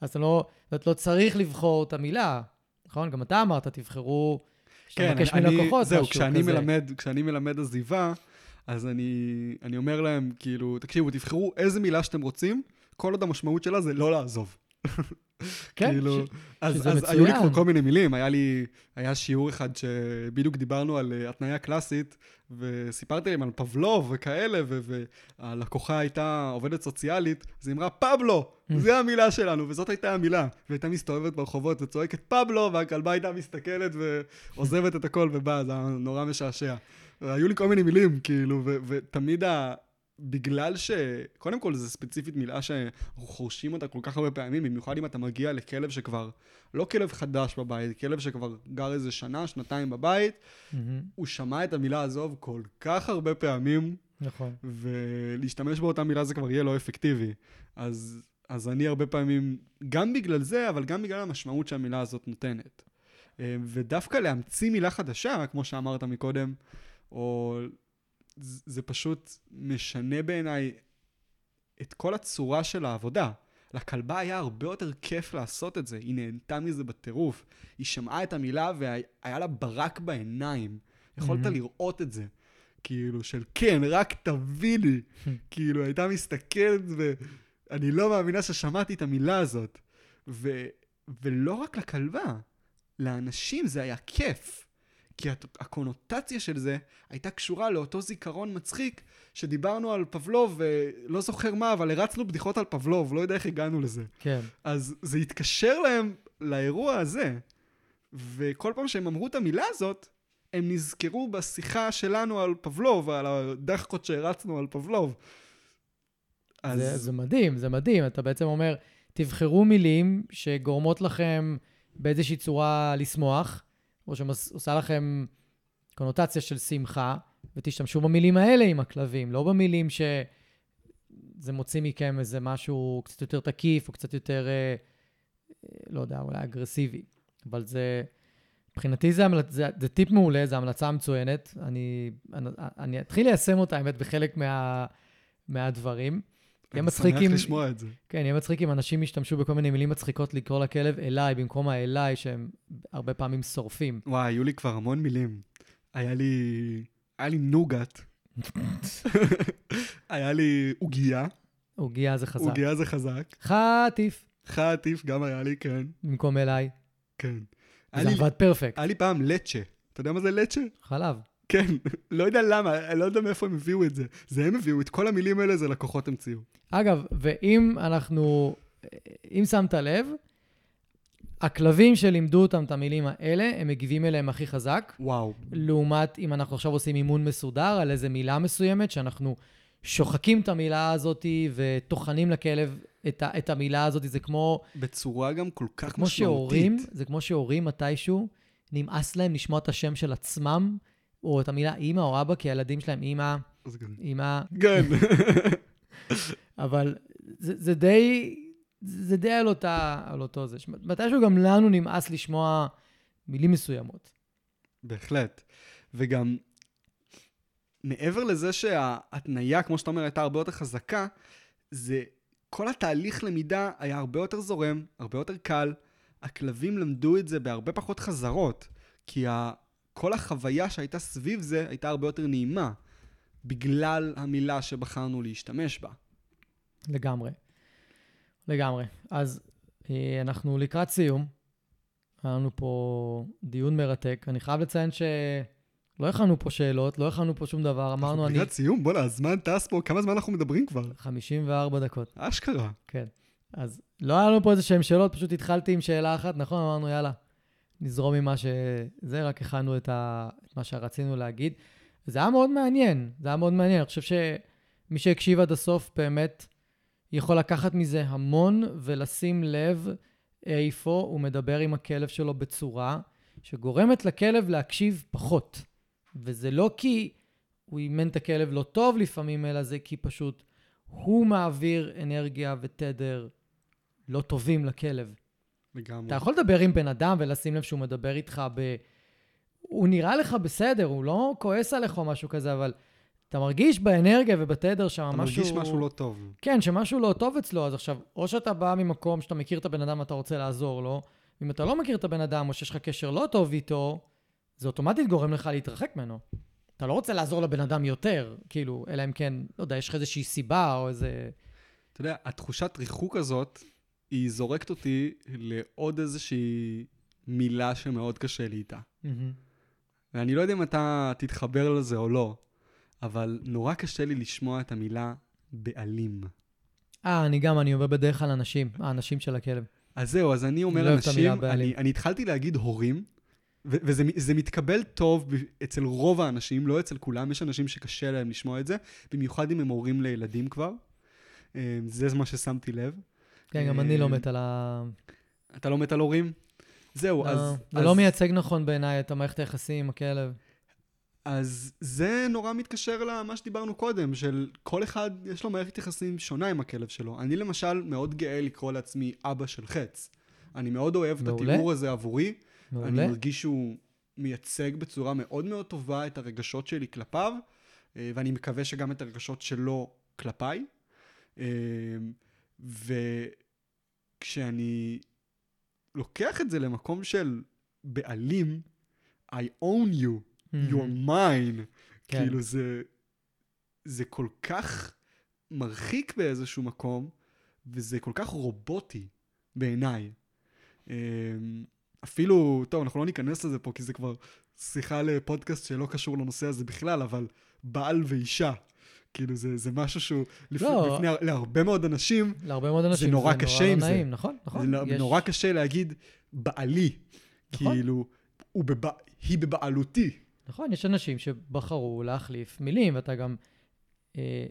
אז אתה לא, אתה לא צריך לבחור את המילה, נכון? גם אתה אמרת, תבחרו, שאתה מבקש כן, אני- מלקוחות זהו, משהו כשאני כזה. מלמד, כשאני מלמד עזיבה, אז אני, אני אומר להם, כאילו, תקשיבו, תבחרו איזה מילה שאתם רוצים, כל עוד המשמעות שלה זה לא לעזוב. כן, כאילו, ש- אז, שזה אז היו לי מצוין. כבר כל מיני מילים, היה לי, היה שיעור אחד שבדיוק דיברנו על אה, התניה קלאסית, וסיפרתי להם על פבלוב וכאלה, ו- והלקוחה הייתה עובדת סוציאלית, אז היא אמרה, פבלו, Mm. זה המילה שלנו, וזאת הייתה המילה. והייתה מסתובבת ברחובות וצועקת פבלו, והכלבה הייתה מסתכלת ועוזבת את הכל ובאה, זה היה נורא משעשע. היו לי כל מיני מילים, כאילו, ותמיד ה... בגלל ש... קודם כל, זו ספציפית מילה שאנחנו חורשים אותה כל כך הרבה פעמים, במיוחד אם אתה מגיע לכלב שכבר, לא כלב חדש בבית, כלב שכבר גר איזה שנה, שנתיים בבית, מהמם, הוא שמע את המילה עזוב כל כך הרבה פעמים, נכון. ולהשתמש באותה מילה זה כבר יהיה לא אפקטיבי. אז, אז אני הרבה פעמים, גם בגלל זה, אבל גם בגלל המשמעות שהמילה הזאת נותנת. אה, ודווקא להמציא מילה חדשה, כמו שאמרת מקודם, או זה פשוט משנה בעיניי את כל הצורה של העבודה. לכלבה היה הרבה יותר כיף לעשות את זה, היא נהנתה מזה בטירוף. היא שמעה את המילה והיה לה ברק בעיניים. יכולת מהמם. לראות את זה. כאילו, של כן, רק תביא לי. (laughs) כאילו, הייתה מסתכלת ואני לא מאמינה ששמעתי את המילה הזאת. ו... ולא רק לכלבה, לאנשים זה היה כיף. כי הקונוטציה של זה הייתה קשורה לאותו זיכרון מצחיק שדיברנו על פבלוב, ולא זוכר מה, אבל הרצנו בדיחות על פבלוב, לא יודע איך הגענו לזה. כן. אז זה התקשר להם לאירוע הזה. וכל פעם שהם אמרו את המילה הזאת, הם נזכרו בשיחה שלנו על פבלוב, על הדחקות שהרצנו על פבלוב. אז זה, זה מדהים, זה מדהים. אתה בעצם אומר, תבחרו מילים שגורמות לכם באיזושהי צורה לשמוח, או שעושה לכם קונוטציה של שמחה, ותשתמשו במילים האלה עם הכלבים, לא במילים שזה מוציא מכם איזה משהו קצת יותר תקיף, או קצת יותר, אה, אה, לא יודע, אולי אגרסיבי. אבל זה, מבחינתי זה, המלצ... זה, זה טיפ מעולה, זו המלצה מצוינת. אני, אני, אני אתחיל ליישם אותה, האמת, בחלק מה, מהדברים. יהיה אני מצחיק שמח אם... לשמוע את זה. כן, יהיה מצחיק אם אנשים ישתמשו בכל מיני מילים מצחיקות לקרוא לכלב אליי, במקום האליי, שהם הרבה פעמים שורפים. וואי, היו לי כבר המון מילים. היה לי... היה לי נוגת. (laughs) היה לי עוגייה. עוגיה זה חזק. עוגיה זה חזק. חטיף, חטיף גם היה לי, כן. במקום אליי. כן. זה עבד פרפקט. היה לי פעם לצ'ה. אתה יודע מה זה לצ'ה? חלב. כן. לא יודע למה, לא יודע מאיפה הם הביאו את זה. זה הם הביאו, את כל המילים האלה זה לקוחות המציאו. אגב, ואם אנחנו, אם שמת לב, הכלבים שלימדו אותם את המילים האלה, הם מגיבים אליהם הכי חזק, וואו. לעומת אם אנחנו עכשיו עושים אימון מסודר על איזה מילה מסוימת, שאנחנו שוחקים את המילה הזאת וטוחנים לכלב את, ה, את המילה הזאת, זה כמו, בצורה גם כל כך משמעותית. שהורים, זה כמו שהורים מתישהו, נמאס להם לשמוע את השם של עצמם, או את המילה אימא או אבא, כי הילדים שלהם אימא, גם- אימא, כן. (laughs) אבל זה, זה די, זה די על, אותה, על אותו זה. מתישהו גם לנו נמאס לשמוע מילים מסוימות. בהחלט. וגם, מעבר לזה שההתניה, כמו שאתה אומר, הייתה הרבה יותר חזקה, זה, כל התהליך למידה היה הרבה יותר זורם, הרבה יותר קל. הכלבים למדו את זה בהרבה פחות חזרות, כי ה, כל החוויה שהייתה סביב זה הייתה הרבה יותר נעימה, בגלל המילה שבחרנו להשתמש בה. לגמרי. לגמרי. אז אה, אנחנו לקראת סיום. היה לנו פה דיון מרתק. אני חייב לציין שלא הכנו פה שאלות, לא הכנו פה שום דבר. אמרנו, אני... לקראת סיום, בוא'נה, הזמן טס פה, כמה זמן אנחנו מדברים כבר? 54 דקות, אשכרה. כן. אז לא היה לנו פה איזה שהן שאלות, פשוט התחלתי עם שאלה אחת, נכון? אמרנו, יאללה, נזרום עם מה ש... זה, רק הכנו את, ה... את מה שרצינו להגיד. זה היה מאוד מעניין, זה היה מאוד מעניין. אני חושב שמי שהקשיב עד הסוף באמת יכול לקחת מזה המון ולשים לב איפה הוא מדבר עם הכלב שלו בצורה שגורמת לכלב להקשיב פחות. וזה לא כי הוא אימן את הכלב לא טוב לפעמים, אלא זה כי פשוט הוא מעביר אנרגיה ותדר לא טובים לכלב. לגמרי. אתה יכול לדבר עם בן אדם ולשים לב שהוא מדבר איתך ב... הוא נראה לך בסדר, הוא לא כועס עליך או משהו כזה, אבל אתה מרגיש באנרגיה ובתדר שם אתה משהו... מרגיש משהו לא טוב. כן, שמשהו לא טוב אצלו, אז עכשיו, או שאתה בא ממקום שאתה מכיר את הבן אדם ואתה רוצה לעזור לו, ואם אתה לא מכיר את הבן אדם או שיש לך קשר לא טוב איתו, זה אוטומטית גורם לך להתרחק ממנו. אתה לא רוצה לעזור לבן אדם יותר, כאילו, אלא אם כן, לא יודע, יש לך איזושהי סיבה או איזה... אתה יודע, התחושת ריחוק הזאת, היא זורקת אותי לעוד איזושהי מילה שמאוד קשה לי איתה. ואני לא יודע אם אתה תתחבר לזה או לא, אבל נורא קשה לי לשמוע את המילה בעלים. אה, אני גם, אני אומר בדרך כלל אנשים, האנשים של הכלב. אז זהו, אז אני אומר לא אנשים. אני, אני התחלתי להגיד הורים, ו- וזה זה מתקבל טוב אצל רוב האנשים, לא אצל כולם, יש אנשים שקשה להם לשמוע את זה, במיוחד אם הם הורים לילדים כבר. אה, זה מה ששמתי לב. כן, גם אני לא אה, מת על ה... אתה לא מת על הורים? זהו, לא, אז... זה לא מייצג נכון בעיניי את המערכת היחסים עם הכלב. אז זה נורא מתקשר למה שדיברנו קודם, של כל אחד יש לו מערכת יחסים שונה עם הכלב שלו. אני למשל מאוד גאה לקרוא לעצמי אבא של חץ. אני מאוד אוהב את מעולה. התיאור הזה עבורי. אני מעולה. מרגיש שהוא מייצג בצורה מאוד מאוד טובה את הרגשות שלי כלפיו, אה, ואני מקווה שגם את הרגשות שלו כלפיי. וכשאני לוקח את זה למקום של בעלים, I own you, you're mine, כן. כאילו זה, זה כל כך מרחיק באיזשהו מקום, וזה כל כך רובוטי בעיניי. אמ, אפילו, טוב, אנחנו לא ניכנס לזה פה, כי זה כבר שיחה לפודקאסט שלא קשור לנושא הזה בכלל, אבל בעל ואישה. כאילו, זה, זה משהו שהוא, לפ... לא. לפני, להרבה מאוד אנשים, להרבה מאוד אנשים נורא קשה עם לא זה. נעים, נכון, נכון. זה יש- נורא קשה להגיד בעלי. נכון. כאילו, הוא בבע... היא בבעלותי. נכון, יש אנשים שבחרו להחליף מילים, ואתה גם... אה,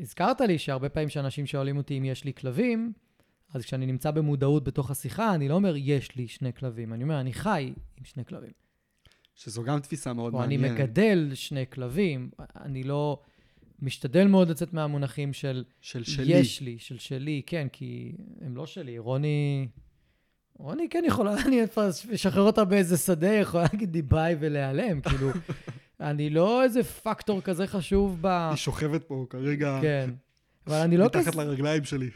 הזכרת לי שהרבה פעמים שאנשים שואלים אותי אם יש לי כלבים, אז כשאני נמצא במודעות בתוך השיחה, אני לא אומר, יש לי שני כלבים. אני אומר, אני חי עם שני כלבים. שזו גם תפיסה מאוד או אני מעניינת. מגדל שני כלבים. אני לא... משתדל מאוד לצאת מהמונחים של של שלי. יש לי, של שלי, כן, כי הם לא שלי. רוני... רוני כן יכולה, (laughs) אני אשחרר אותה באיזה שדה, יכולה להגיד לי ביי ולהיעלם, (laughs) כאילו, אני לא איזה פקטור כזה חשוב ב... היא שוכבת פה כרגע כן. אבל אני לא מתחת כזה... לרגליים שלי.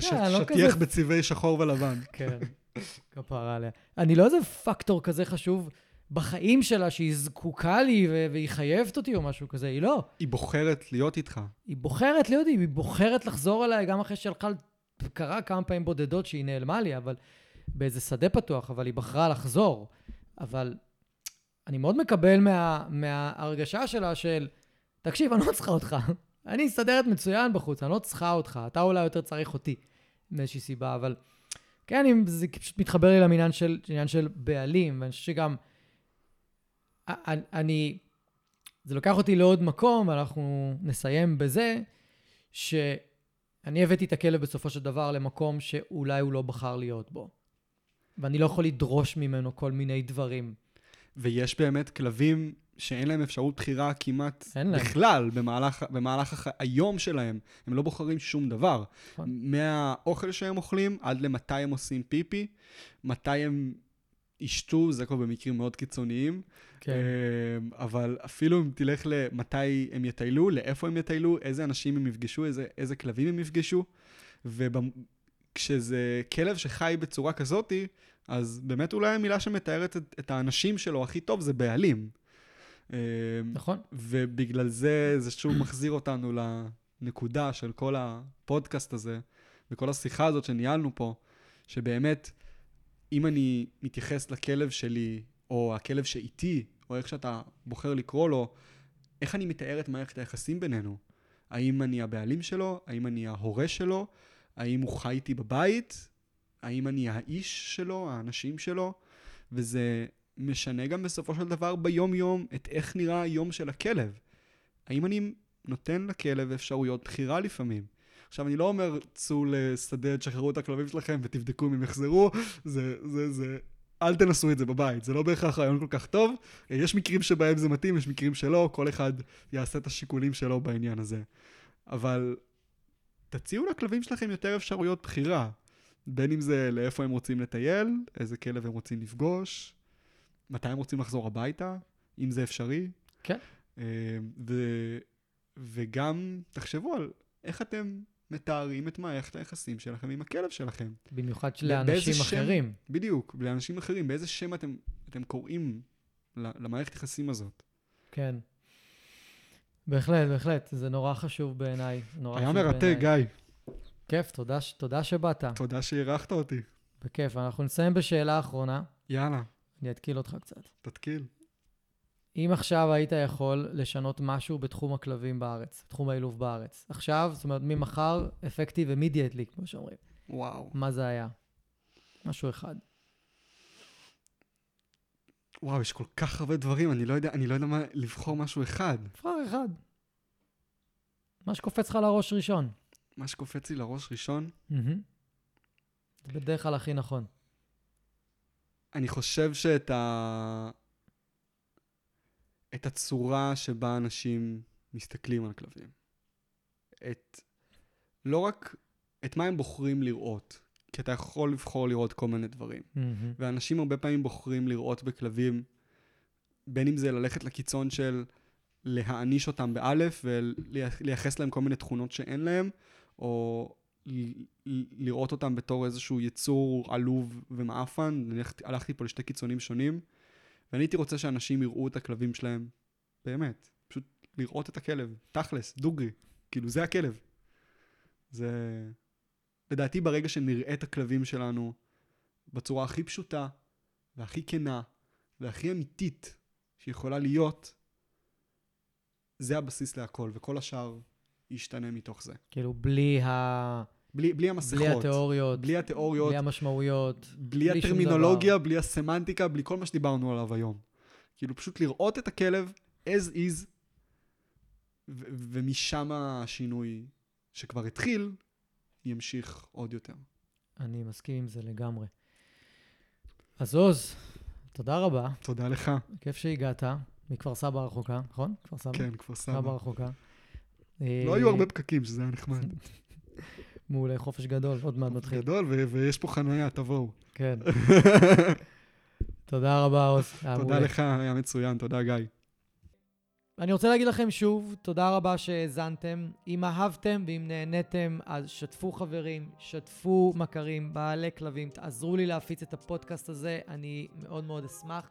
כן, לא שטיח בצבעי שחור ולבן. כן, כפרה עליה. אני לא איזה פקטור כזה חשוב בחיים שלה שהיא זקוקה לי ו- והיא חייבת אותי או משהו כזה, היא לא. היא בוחרת להיות איתך. היא בוחרת להיות, היא בוחרת לחזור אליי גם אחרי שהלכה, קרה כמה פעמים בודדות שהיא נעלמה לי, אבל באיזה שדה פתוח, אבל היא בחרה לחזור. אבל אני מאוד מקבל מה, מההרגשה שלה של, תקשיב, אני לא צריכה אותך. אני מסתדרת מצוין בחוץ, אני לא צריכה אותך. אתה אולי יותר צריך אותי מאיזושהי סיבה, אבל כן, זה פשוט מתחבר לי לעניין של, של בעלים, ואני חושב שגם, אני, זה לוקח אותי לעוד מקום, ואנחנו נסיים בזה, שאני הבאתי את הכלב בסופו של דבר למקום שאולי הוא לא בחר להיות בו. ואני לא יכול לדרוש ממנו כל מיני דברים. ויש באמת כלבים שאין להם אפשרות בחירה כמעט. בכלל במהלך, במהלך הח... היום שלהם. הם לא בוחרים שום דבר. נכון. מהאוכל שהם אוכלים עד למתי הם עושים פיפי, מתי הם ישתו, זה כבר במקרים מאוד קיצוניים. כן. אה, אבל אפילו אם תלך למתי הם יטיילו, לאיפה הם יטיילו, איזה אנשים הם יפגשו, איזה, איזה כלבים הם יפגשו. וכשזה כלב שחי בצורה כזאתי, אז באמת אולי המילה שמתארת את, את האנשים שלו הכי טוב זה בעלים. אה, נכון. ובגלל זה, זה שוב מחזיר אותנו לנקודה של כל הפודקאסט הזה, וכל השיחה הזאת שניהלנו פה, שבאמת, אם אני מתייחס לכלב שלי, או הכלב שאיתי, או איך שאתה בוחר לקרוא לו, איך אני מתאר את מערכת היחסים בינינו? האם אני הבעלים שלו? האם אני ההורה שלו? האם הוא חי איתי בבית? האם אני האיש שלו, האנשים שלו? וזה משנה גם בסופו של דבר ביום-יום את איך נראה היום של הכלב. האם אני נותן לכלב אפשרויות בחירה לפעמים? עכשיו, אני לא אומר, צאו לשדה, תשחררו את הכלבים שלכם ותבדקו אם הם יחזרו, זה, זה, זה, אל תנסו את זה בבית, זה לא בהכרח רעיון כל כך טוב. יש מקרים שבהם זה מתאים, יש מקרים שלא, כל אחד יעשה את השיקולים שלו בעניין הזה. אבל תציעו לכלבים שלכם יותר אפשרויות בחירה. בין אם זה לאיפה הם רוצים לטייל, איזה כלב הם רוצים לפגוש, מתי הם רוצים לחזור הביתה, אם זה אפשרי. כן. אה, ו, וגם תחשבו על איך אתם מתארים את מערכת היחסים שלכם עם הכלב שלכם. במיוחד לאנשים שם- אחרים. בדיוק, לאנשים אחרים, באיזה שם אתם, אתם קוראים למערכת יחסים הזאת. כן. בהחלט, בהחלט. זה נורא חשוב בעיניי. נורא היה מרתק. גיא. כיף, תודה, תודה שבאת. תודה שאירחת אותי. בכיף. אנחנו נסיים בשאלה אחרונה. יאללה, אני אתקיל אותך קצת. תתקיל. אם עכשיו היית יכול לשנות משהו בתחום הכלבים בארץ, תחום האילוף בארץ, עכשיו, זאת אומרת, ממחר, אפקטיב immediately, כמו שאומרים, וואו. מה זה היה? משהו אחד. וואו, יש כל כך הרבה דברים, אני לא יודע, אני לא יודע מה, לבחור משהו אחד. נבחר אחד. מה שקופץ לך לראש ראשון. מה שקופץ לי לראש ראשון, מהמם. זה בדרך כלל הכי נכון. אני חושב שאת ה... את הצורה שבה אנשים מסתכלים על כלבים. את... לא רק את מה הם בוחרים לראות, כי אתה יכול לבחור לראות כל מיני דברים. מהמם. ואנשים הרבה פעמים בוחרים לראות בכלבים, בין אם זה ללכת לקיצון של להעניש אותם באלף ולייחס להם כל מיני תכונות שאין להם, או לראות אותם בתור איזשהו יצור עלוב ומעפן. הלכתי פה לשתי קיצונים שונים, ואני הייתי רוצה שאנשים יראו את הכלבים שלהם, באמת, פשוט לראות את הכלב, תכלס, דוגרי, כאילו זה הכלב. זה... לדעתי ברגע שנראה את הכלבים שלנו בצורה הכי פשוטה, והכי כנה, והכי אמיתית שיכולה להיות, זה הבסיס להכל, וכל השאר ישתנה מתוך זה. כאילו, בלי, ה... בלי, בלי המסכות, בלי התיאוריות, בלי התיאוריות, בלי המשמעויות. בלי בלי הטרמינולוגיה, בלי הסמנטיקה, בלי כל מה שדיברנו עליו היום. כאילו פשוט לראות את הכלב as is, ו- ומשם השינוי שכבר התחיל, ימשיך עוד יותר. אני מסכים עם זה לגמרי. אז עוז, תודה רבה, תודה לך. כיף שהגעת, מכפר סבא רחוקה, נכון? כפר סבא? כן, כפר סבא סבא. רחוקה. לא היו הרבה פקקים, שזה היה נחמד. (laughs) מעולה, חופש גדול, עוד מעט מתחיל. גדול, ו- ויש פה חניה, תבואו. כן. (laughs) תודה רבה, עוז. תודה. לך, היה מצוין, תודה גיא. אני רוצה להגיד לכם שוב, תודה רבה שהאזנתם. אם אהבתם ואם נהניתם, אז שתפו חברים, שתפו מכרים, בעלי כלבים, תעזרו לי להפיץ את הפודקאסט הזה, אני מאוד מאוד אשמח.